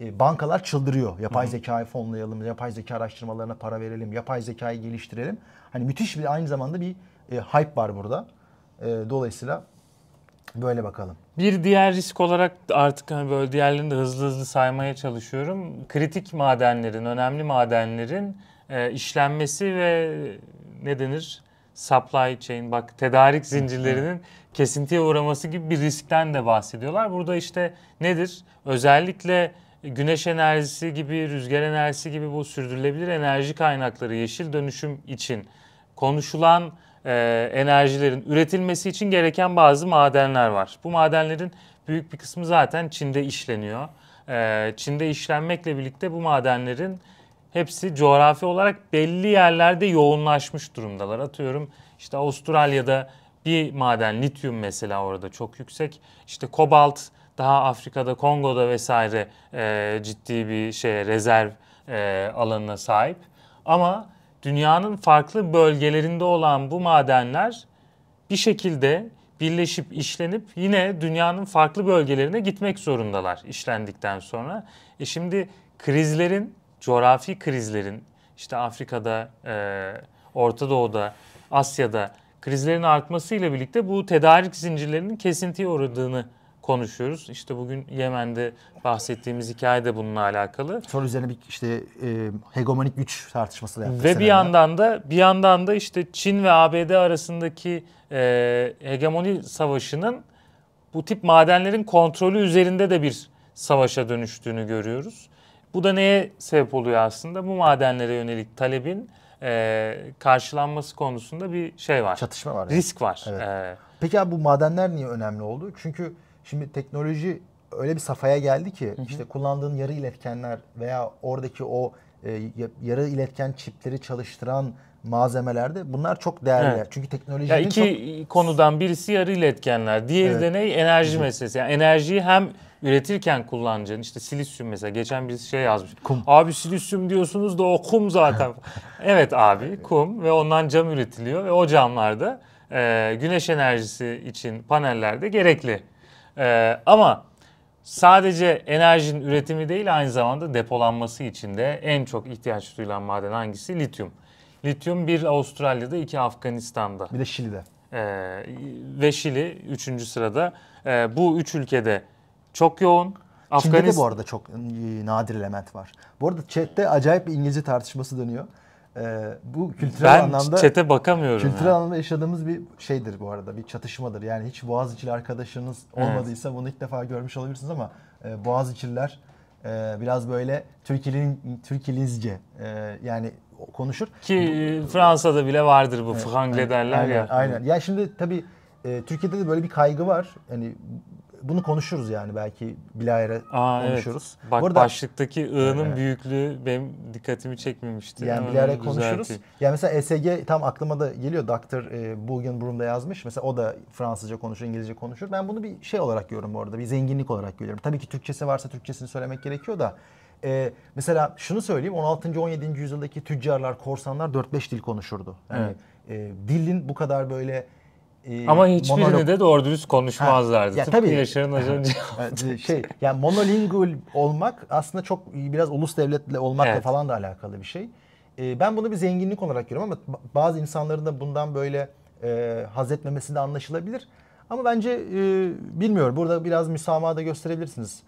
e, bankalar çıldırıyor. Yapay zekayı fonlayalım, yapay zeka araştırmalarına para verelim, yapay zekayı geliştirelim. Hani müthiş bir aynı zamanda bir e, hype var burada. E, dolayısıyla Böyle bakalım. Bir diğer risk olarak artık hani böyle diğerlerini de hızlı hızlı saymaya çalışıyorum. Kritik madenlerin, önemli madenlerin e, işlenmesi ve ne denir? Supply chain bak tedarik zincirlerinin kesintiye uğraması gibi bir riskten de bahsediyorlar. Burada işte nedir? Özellikle güneş enerjisi gibi, rüzgar enerjisi gibi bu sürdürülebilir enerji kaynakları yeşil dönüşüm için konuşulan e, enerjilerin üretilmesi için gereken bazı madenler var. Bu madenlerin büyük bir kısmı zaten Çin'de işleniyor. E, Çin'de işlenmekle birlikte bu madenlerin hepsi coğrafi olarak belli yerlerde yoğunlaşmış durumdalar. Atıyorum işte Avustralya'da bir maden lityum mesela orada çok yüksek. İşte kobalt daha Afrika'da Kongo'da vesaire e, ciddi bir şeye rezerv e, alanına sahip. Ama dünyanın farklı bölgelerinde olan bu madenler bir şekilde birleşip işlenip yine dünyanın farklı bölgelerine gitmek zorundalar işlendikten sonra. E şimdi krizlerin, coğrafi krizlerin işte Afrika'da, e, Orta Doğu'da, Asya'da krizlerin artmasıyla birlikte bu tedarik zincirlerinin kesintiye uğradığını konuşuyoruz. İşte bugün Yemen'de bahsettiğimiz hikaye de bununla alakalı. Sonra üzerine bir işte e, hegemonik güç tartışması da yaptık. Ve bir yandan da bir yandan da işte Çin ve ABD arasındaki e, hegemoni savaşının bu tip madenlerin kontrolü üzerinde de bir savaşa dönüştüğünü görüyoruz. Bu da neye sebep oluyor aslında? Bu madenlere yönelik talebin e, karşılanması konusunda bir şey var. Çatışma var. Yani. Risk var. Evet. E, Peki abi bu madenler niye önemli oldu? Çünkü şimdi teknoloji öyle bir safhaya geldi ki hı hı. işte kullandığın yarı iletkenler veya oradaki o e, yarı iletken çipleri çalıştıran malzemelerde bunlar çok değerli. Evet. Çünkü teknolojinin ya iki çok... konudan birisi yarı iletkenler, diğeri evet. de ne? Enerji hı. meselesi. Yani enerjiyi hem üretirken kullanacağın işte silisyum mesela geçen bir şey yazmış. Kum. Abi silisyum diyorsunuz da o kum zaten. evet abi kum ve ondan cam üretiliyor ve o camlarda e, güneş enerjisi için panellerde gerekli. E, ama sadece enerjinin üretimi değil aynı zamanda depolanması için de en çok ihtiyaç duyulan maden hangisi? Lityum. Lityum bir Avustralya'da, iki Afganistan'da. Bir de Şili'de. Ee, ve Şili üçüncü sırada. Ee, bu üç ülkede çok yoğun. Afganist... Çin'de de bu arada çok e, nadir element var. Bu arada chatte acayip bir İngilizce tartışması dönüyor. Ee, bu kültürel ben anlamda... Chat'e bakamıyorum. Kültürel ya. anlamda yaşadığımız bir şeydir bu arada. Bir çatışmadır. Yani hiç Boğaziçi'li arkadaşınız olmadıysa evet. bunu ilk defa görmüş olabilirsiniz ama e, Boğaziçi'liler e, biraz böyle Türkilin, Türkilizce e, yani konuşur. Ki Fransa'da bile vardır bu evet, frangle derler aynen, ya. Aynen. Ya şimdi tabii e, Türkiye'de de böyle bir kaygı var. Yani bunu konuşuruz yani belki bilahare Aa, konuşuruz. Evet. Bak Burada, başlıktaki I'nın evet. büyüklüğü benim dikkatimi çekmemişti. Yani bilahare konuşuruz. Yani mesela ESG tam aklıma da geliyor. Dr. E, Bougainbrun da yazmış. Mesela o da Fransızca konuşur, İngilizce konuşur. Ben bunu bir şey olarak görüyorum bu arada. Bir zenginlik olarak görüyorum. Tabii ki Türkçesi varsa Türkçesini söylemek gerekiyor da. E, mesela şunu söyleyeyim 16. 17. yüzyıldaki tüccarlar, korsanlar 4-5 dil konuşurdu. Yani evet. e, dilin bu kadar böyle e, Ama hiçbirini monolog... de doğru dürüst konuşmazlardı. Ha, ya Tıpkı tabii. Yaşar'ın az önce şey yani monolingual olmak aslında çok biraz ulus devletle olmakla evet. falan da alakalı bir şey. E, ben bunu bir zenginlik olarak görüyorum ama bazı insanların da bundan böyle e, haz etmemesi de anlaşılabilir. Ama bence e, bilmiyorum. Burada biraz müsamaha da gösterebilirsiniz.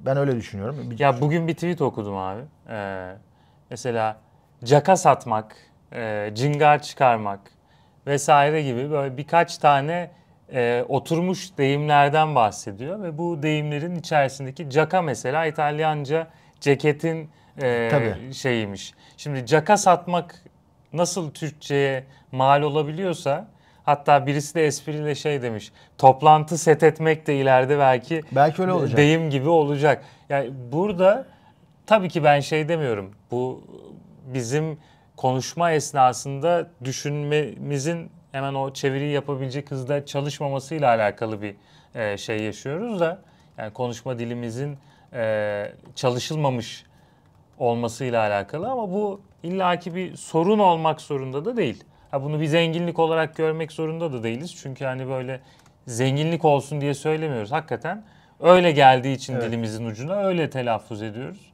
Ben öyle düşünüyorum. Ya bugün bir tweet okudum abi. Ee, mesela caka satmak, e, cingar çıkarmak, vesaire gibi böyle birkaç tane e, oturmuş deyimlerden bahsediyor ve bu deyimlerin içerisindeki caka mesela İtalyanca ceketin e, Tabii. şeyiymiş. Şimdi caka satmak nasıl Türkçe'ye mal olabiliyorsa hatta birisi de espriyle şey demiş. Toplantı set etmek de ileride belki belki öyle olacak. deyim gibi olacak. Yani burada tabii ki ben şey demiyorum. Bu bizim konuşma esnasında düşünmemizin hemen o çeviriyi yapabilecek hızda çalışmamasıyla alakalı bir e, şey yaşıyoruz da yani konuşma dilimizin e, çalışılmamış olmasıyla alakalı ama bu illaki bir sorun olmak zorunda da değil. Ha bunu bir zenginlik olarak görmek zorunda da değiliz. Çünkü hani böyle zenginlik olsun diye söylemiyoruz. Hakikaten öyle geldiği için evet. dilimizin ucuna öyle telaffuz ediyoruz.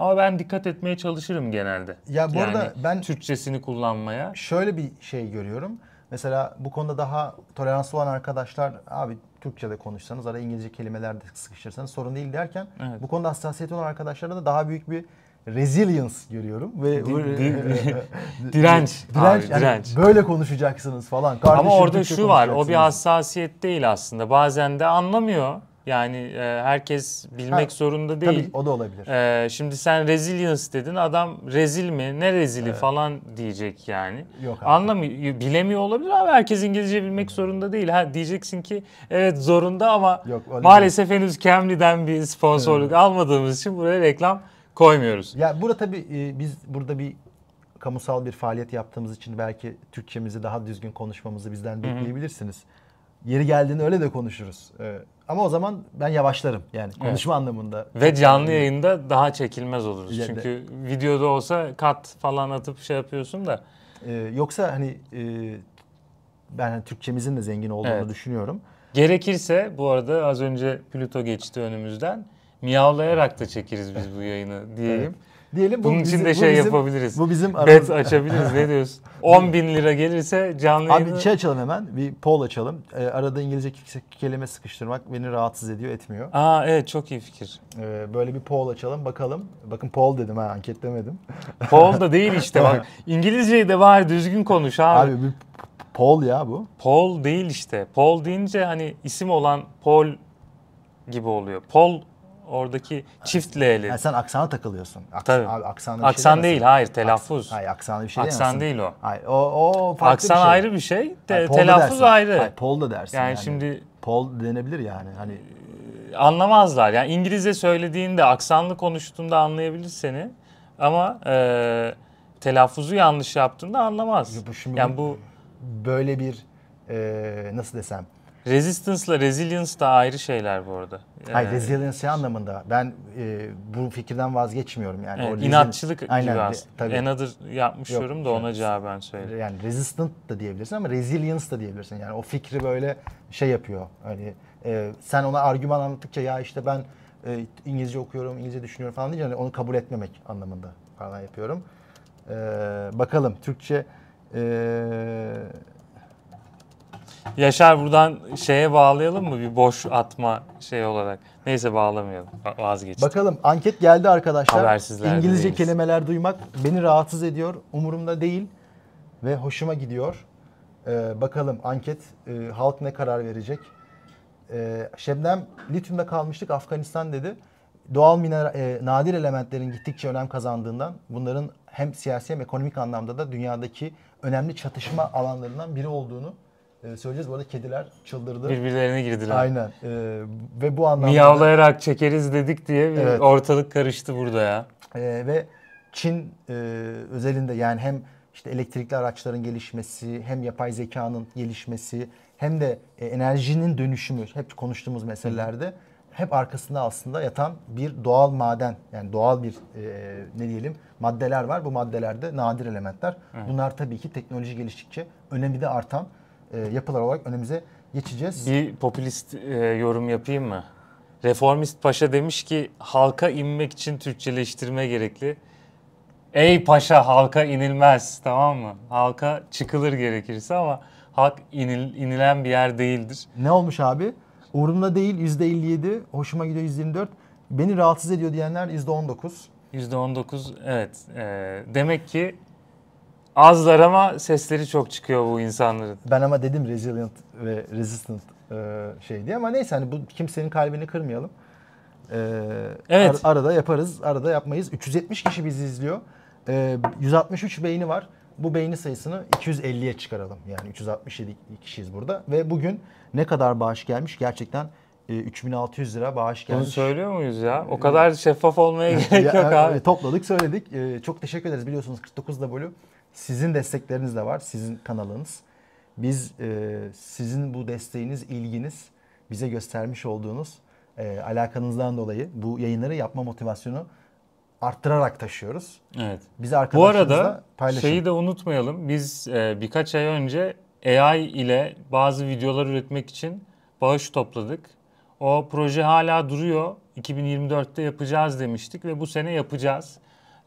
Ama ben dikkat etmeye çalışırım genelde. Ya bu yani arada ben Türkçesini kullanmaya. Şöyle bir şey görüyorum. Mesela bu konuda daha toleranslı olan arkadaşlar abi Türkçe'de konuşsanız araya İngilizce kelimeler de sıkıştırsanız sorun değil derken evet. bu konuda hassasiyeti olan arkadaşlara da daha büyük bir resilience görüyorum ve Di- di- direnç abi, direnç, yani direnç. böyle konuşacaksınız falan. Ama Kardeşim orada Türkçe şu var, o bir hassasiyet değil aslında. Bazen de anlamıyor. Yani e, herkes bilmek Ha, zorunda değil. Tabii o da olabilir. Ee, şimdi sen resilience dedin. Adam rezil mi? Ne rezili falan diyecek yani. Yok abi. Anlamıyor, bilemiyor olabilir ama herkes İngilizce bilmek zorunda değil. Ha diyeceksin ki evet zorunda ama Yok, maalesef henüz Cambly'den bir sponsorluk almadığımız için buraya reklam koymuyoruz. Ya burada tabii e, biz burada bir kamusal bir faaliyet yaptığımız için belki Türkçemizi daha düzgün konuşmamızı bizden bekleyebilirsiniz. Yeri geldiğinde öyle de konuşuruz. Ee, ama o zaman ben yavaşlarım yani konuşma anlamında. Ve canlı yayında daha çekilmez oluruz. Ya- Çünkü videoda olsa kat falan atıp şey yapıyorsun da. Ee, yoksa hani e, ben hani Türkçemizin de zengin olduğunu Evet. düşünüyorum. Gerekirse bu arada az önce Plüto geçti önümüzden. Miyavlayarak da çekeriz biz bu yayını diyeyim. Diyelim bu Bunun için bizim- de bu şey bizim- yapabiliriz. Bu bizim Bet aramız- açabiliriz ne diyorsun? 10 bin lira gelirse canlı yayını... Abi şey açalım hemen bir poll açalım. Ee, arada İngilizce ke- kelime sıkıştırmak beni rahatsız ediyor etmiyor. Aa evet çok iyi fikir. Ee, böyle bir poll açalım bakalım. Bakın poll dedim ha anket demedim. Paul da değil işte bak. İngilizceyi de var düzgün konuş abi. Abi bir poll ya bu. Paul değil işte. Paul deyince hani isim olan Paul gibi oluyor. Paul oradaki çift L'li. Yani sen aksana takılıyorsun. Aks- Tabii. Abi aksanlı bir şey Aksan diyemezsin. değil hayır telaffuz. Aks- hayır aksanlı bir şey Aksan diyemezsin. değil o. Hayır o, o farklı Aksan bir şey. ayrı bir şey. te- Hayır, telaffuz dersin. ayrı. Hayır, poll da dersin. yani, Yani, şimdi Poll denebilir yani. Hani anlamazlar. Yani İngilizce söylediğinde, aksanlı konuştuğunda anlayabilir seni. Ama e, telaffuzu yanlış yaptığında anlamaz. bu şimdi Yani bu böyle bir e, nasıl desem. Resistance ile resilience da ayrı şeyler bu arada. Hayır Ee, resilience anlamında ben e, bu fikirden vazgeçmiyorum yani. evet, O resil- inatçılık Aynen, gibi aslında. tabii. Another yapmış Yok, yorum da ona evet. cevaben söyle. yani resistant da diyebilirsin ama resilience da diyebilirsin. Yani o fikri böyle şey yapıyor. Hani e, sen ona argüman anlattıkça ya işte ben e, İngilizce okuyorum, İngilizce düşünüyorum falan deyince hani onu kabul etmemek anlamında falan yapıyorum. E, bakalım Türkçe e, Yaşar buradan şeye bağlayalım mı bir boş atma şey olarak? Neyse bağlamayalım. Va- Vazgeçtim. bakalım anket geldi arkadaşlar. Habersizlerde İngilizce değiliz. kelimeler duymak beni rahatsız ediyor. Umurumda değil ve hoşuma gidiyor. E, bakalım anket e, halk ne karar verecek? Ee, Şebnem lityumda kalmıştık Afganistan dedi. Doğal mineral, e, nadir elementlerin gittikçe önem kazandığından bunların hem siyasi hem ekonomik anlamda da dünyadaki önemli çatışma alanlarından biri olduğunu e, söyleyeceğiz. Bu arada kediler çıldırdı. Birbirlerine girdiler. Aynen. E, ve bu anlamda da- Miyavlayarak çekeriz dedik diye bir Evet. ortalık karıştı burada ya. Ee, ve Çin e, özelinde yani hem işte elektrikli araçların gelişmesi, hem yapay zekanın gelişmesi, hem de e, enerjinin dönüşümü hep konuştuğumuz meselelerde hep arkasında aslında yatan bir doğal maden yani doğal bir e, ne diyelim maddeler var. Bu maddelerde nadir elementler. Bunlar tabii ki teknoloji geliştikçe önemi de artan e, yapılar olarak önümüze geçeceğiz. Bir popülist e, yorum yapayım mı? Reformist Paşa demiş ki halka inmek için Türkçeleştirme gerekli. Ey paşa halka inilmez tamam mı? Halka çıkılır gerekirse ama halk inil, inilen bir yer değildir. Ne olmuş abi? Umurumda değil %57, hoşuma gidiyor %24. Beni rahatsız ediyor diyenler %19. %19 evet. E, demek ki azlar ama sesleri çok çıkıyor bu insanların. Ben ama dedim resilient ve resistant e, şey diye ama neyse hani bu kimsenin kalbini kırmayalım. E, Evet. ar- arada yaparız, arada yapmayız. 370 kişi bizi izliyor. E, 163 beğeni var. Bu beğeni sayısını 250'ye çıkaralım. Yani 367 kişiyiz burada. Ve bugün ne kadar bağış gelmiş? Gerçekten e, 3600 lira bağış Bunu gelmiş. söylüyor muyuz ya? O kadar şeffaf olmaya gerek yok e, abi. Topladık söyledik. E, çok teşekkür ederiz. Biliyorsunuz 49W sizin destekleriniz de var. Sizin kanalınız. Biz e, sizin bu desteğiniz, ilginiz, bize göstermiş olduğunuz e, alakanızdan dolayı bu yayınları yapma motivasyonu arttırarak taşıyoruz. Evet. Bizi Bu arada paylaşın. şeyi de unutmayalım. Biz e, birkaç ay önce AI ile bazı videolar üretmek için bağış topladık. O proje hala duruyor. 2024'te yapacağız demiştik ve bu sene yapacağız.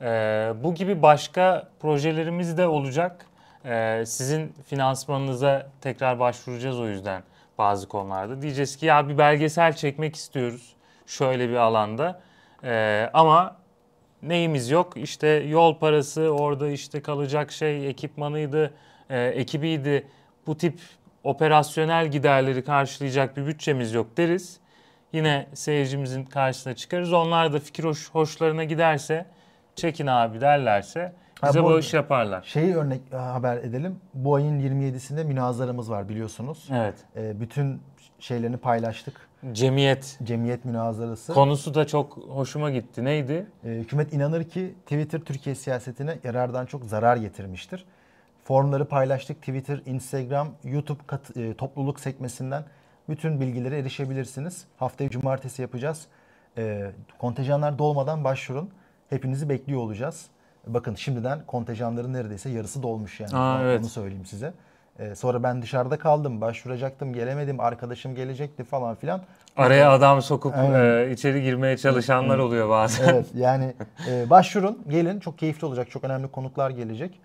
E, bu gibi başka projelerimiz de olacak. E, sizin finansmanınıza tekrar başvuracağız o yüzden bazı konularda. Diyeceğiz ki ya bir belgesel çekmek istiyoruz şöyle bir alanda. E, ama neyimiz yok? İşte yol parası, orada işte kalacak şey, ekipmanıydı, e, ekibiydi. Bu tip operasyonel giderleri karşılayacak bir bütçemiz yok deriz. Yine seyircimizin karşısına çıkarız. Onlar da fikir hoş, hoşlarına giderse, çekin abi derlerse Ha, bize bu- bu iş yaparlar. Şeyi örnek e, haber edelim. Bu ayın 27'sinde münazaramız var biliyorsunuz. Evet. E, bütün şeylerini paylaştık. Cemiyet Cemiyet münazarası. konusu da çok hoşuma gitti. Neydi? E, hükümet inanır ki Twitter Türkiye siyasetine yarardan çok zarar getirmiştir. Formları paylaştık. Twitter, Instagram, YouTube kat- e, topluluk sekmesinden bütün bilgilere erişebilirsiniz. Haftaya cumartesi yapacağız. E, kontenjanlar dolmadan başvurun. Hepinizi bekliyor olacağız. Bakın şimdiden kontenjanların neredeyse yarısı dolmuş yani. Aa, Onu- evet. Onu söyleyeyim size. E, sonra ben dışarıda kaldım, başvuracaktım, gelemedim, arkadaşım gelecekti falan filan. Araya adam sokup Aynen. e, içeri girmeye çalışanlar oluyor bazen. Evet yani e, başvurun, gelin. Çok keyifli olacak. Çok önemli konuklar gelecek.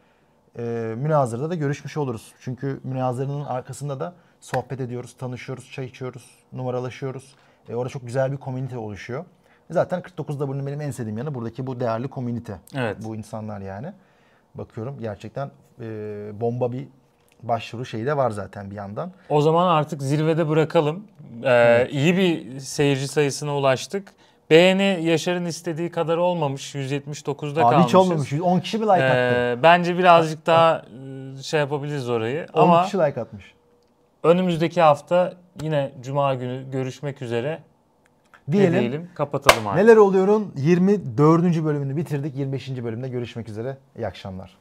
E, münazırada da görüşmüş oluruz. Çünkü münazırının arkasında da sohbet ediyoruz, tanışıyoruz, çay içiyoruz, numaralaşıyoruz. E, orada çok güzel bir komünite oluşuyor. Zaten 49'da bunun benim en sevdiğim yanı buradaki bu değerli komünite. Evet. Bu insanlar yani. Bakıyorum gerçekten e, bomba bir başvuru şeyi de var zaten bir yandan. O zaman artık zirvede bırakalım. Ee, İyi bir seyirci sayısına ulaştık. Beğeni Yaşar'ın istediği kadar olmamış. 179'da Abi kalmışız. hiç olmamış. 10 kişi bir like attı. Ee, bence birazcık daha e, şey yapabiliriz orayı. 10 Ama kişi like atmış. önümüzdeki hafta yine Cuma günü görüşmek üzere. Ne Diyelim. diyelim? Kapatalım artık. Neler oluyor'un 24. bölümünü bitirdik. 25. bölümde görüşmek üzere. İyi akşamlar.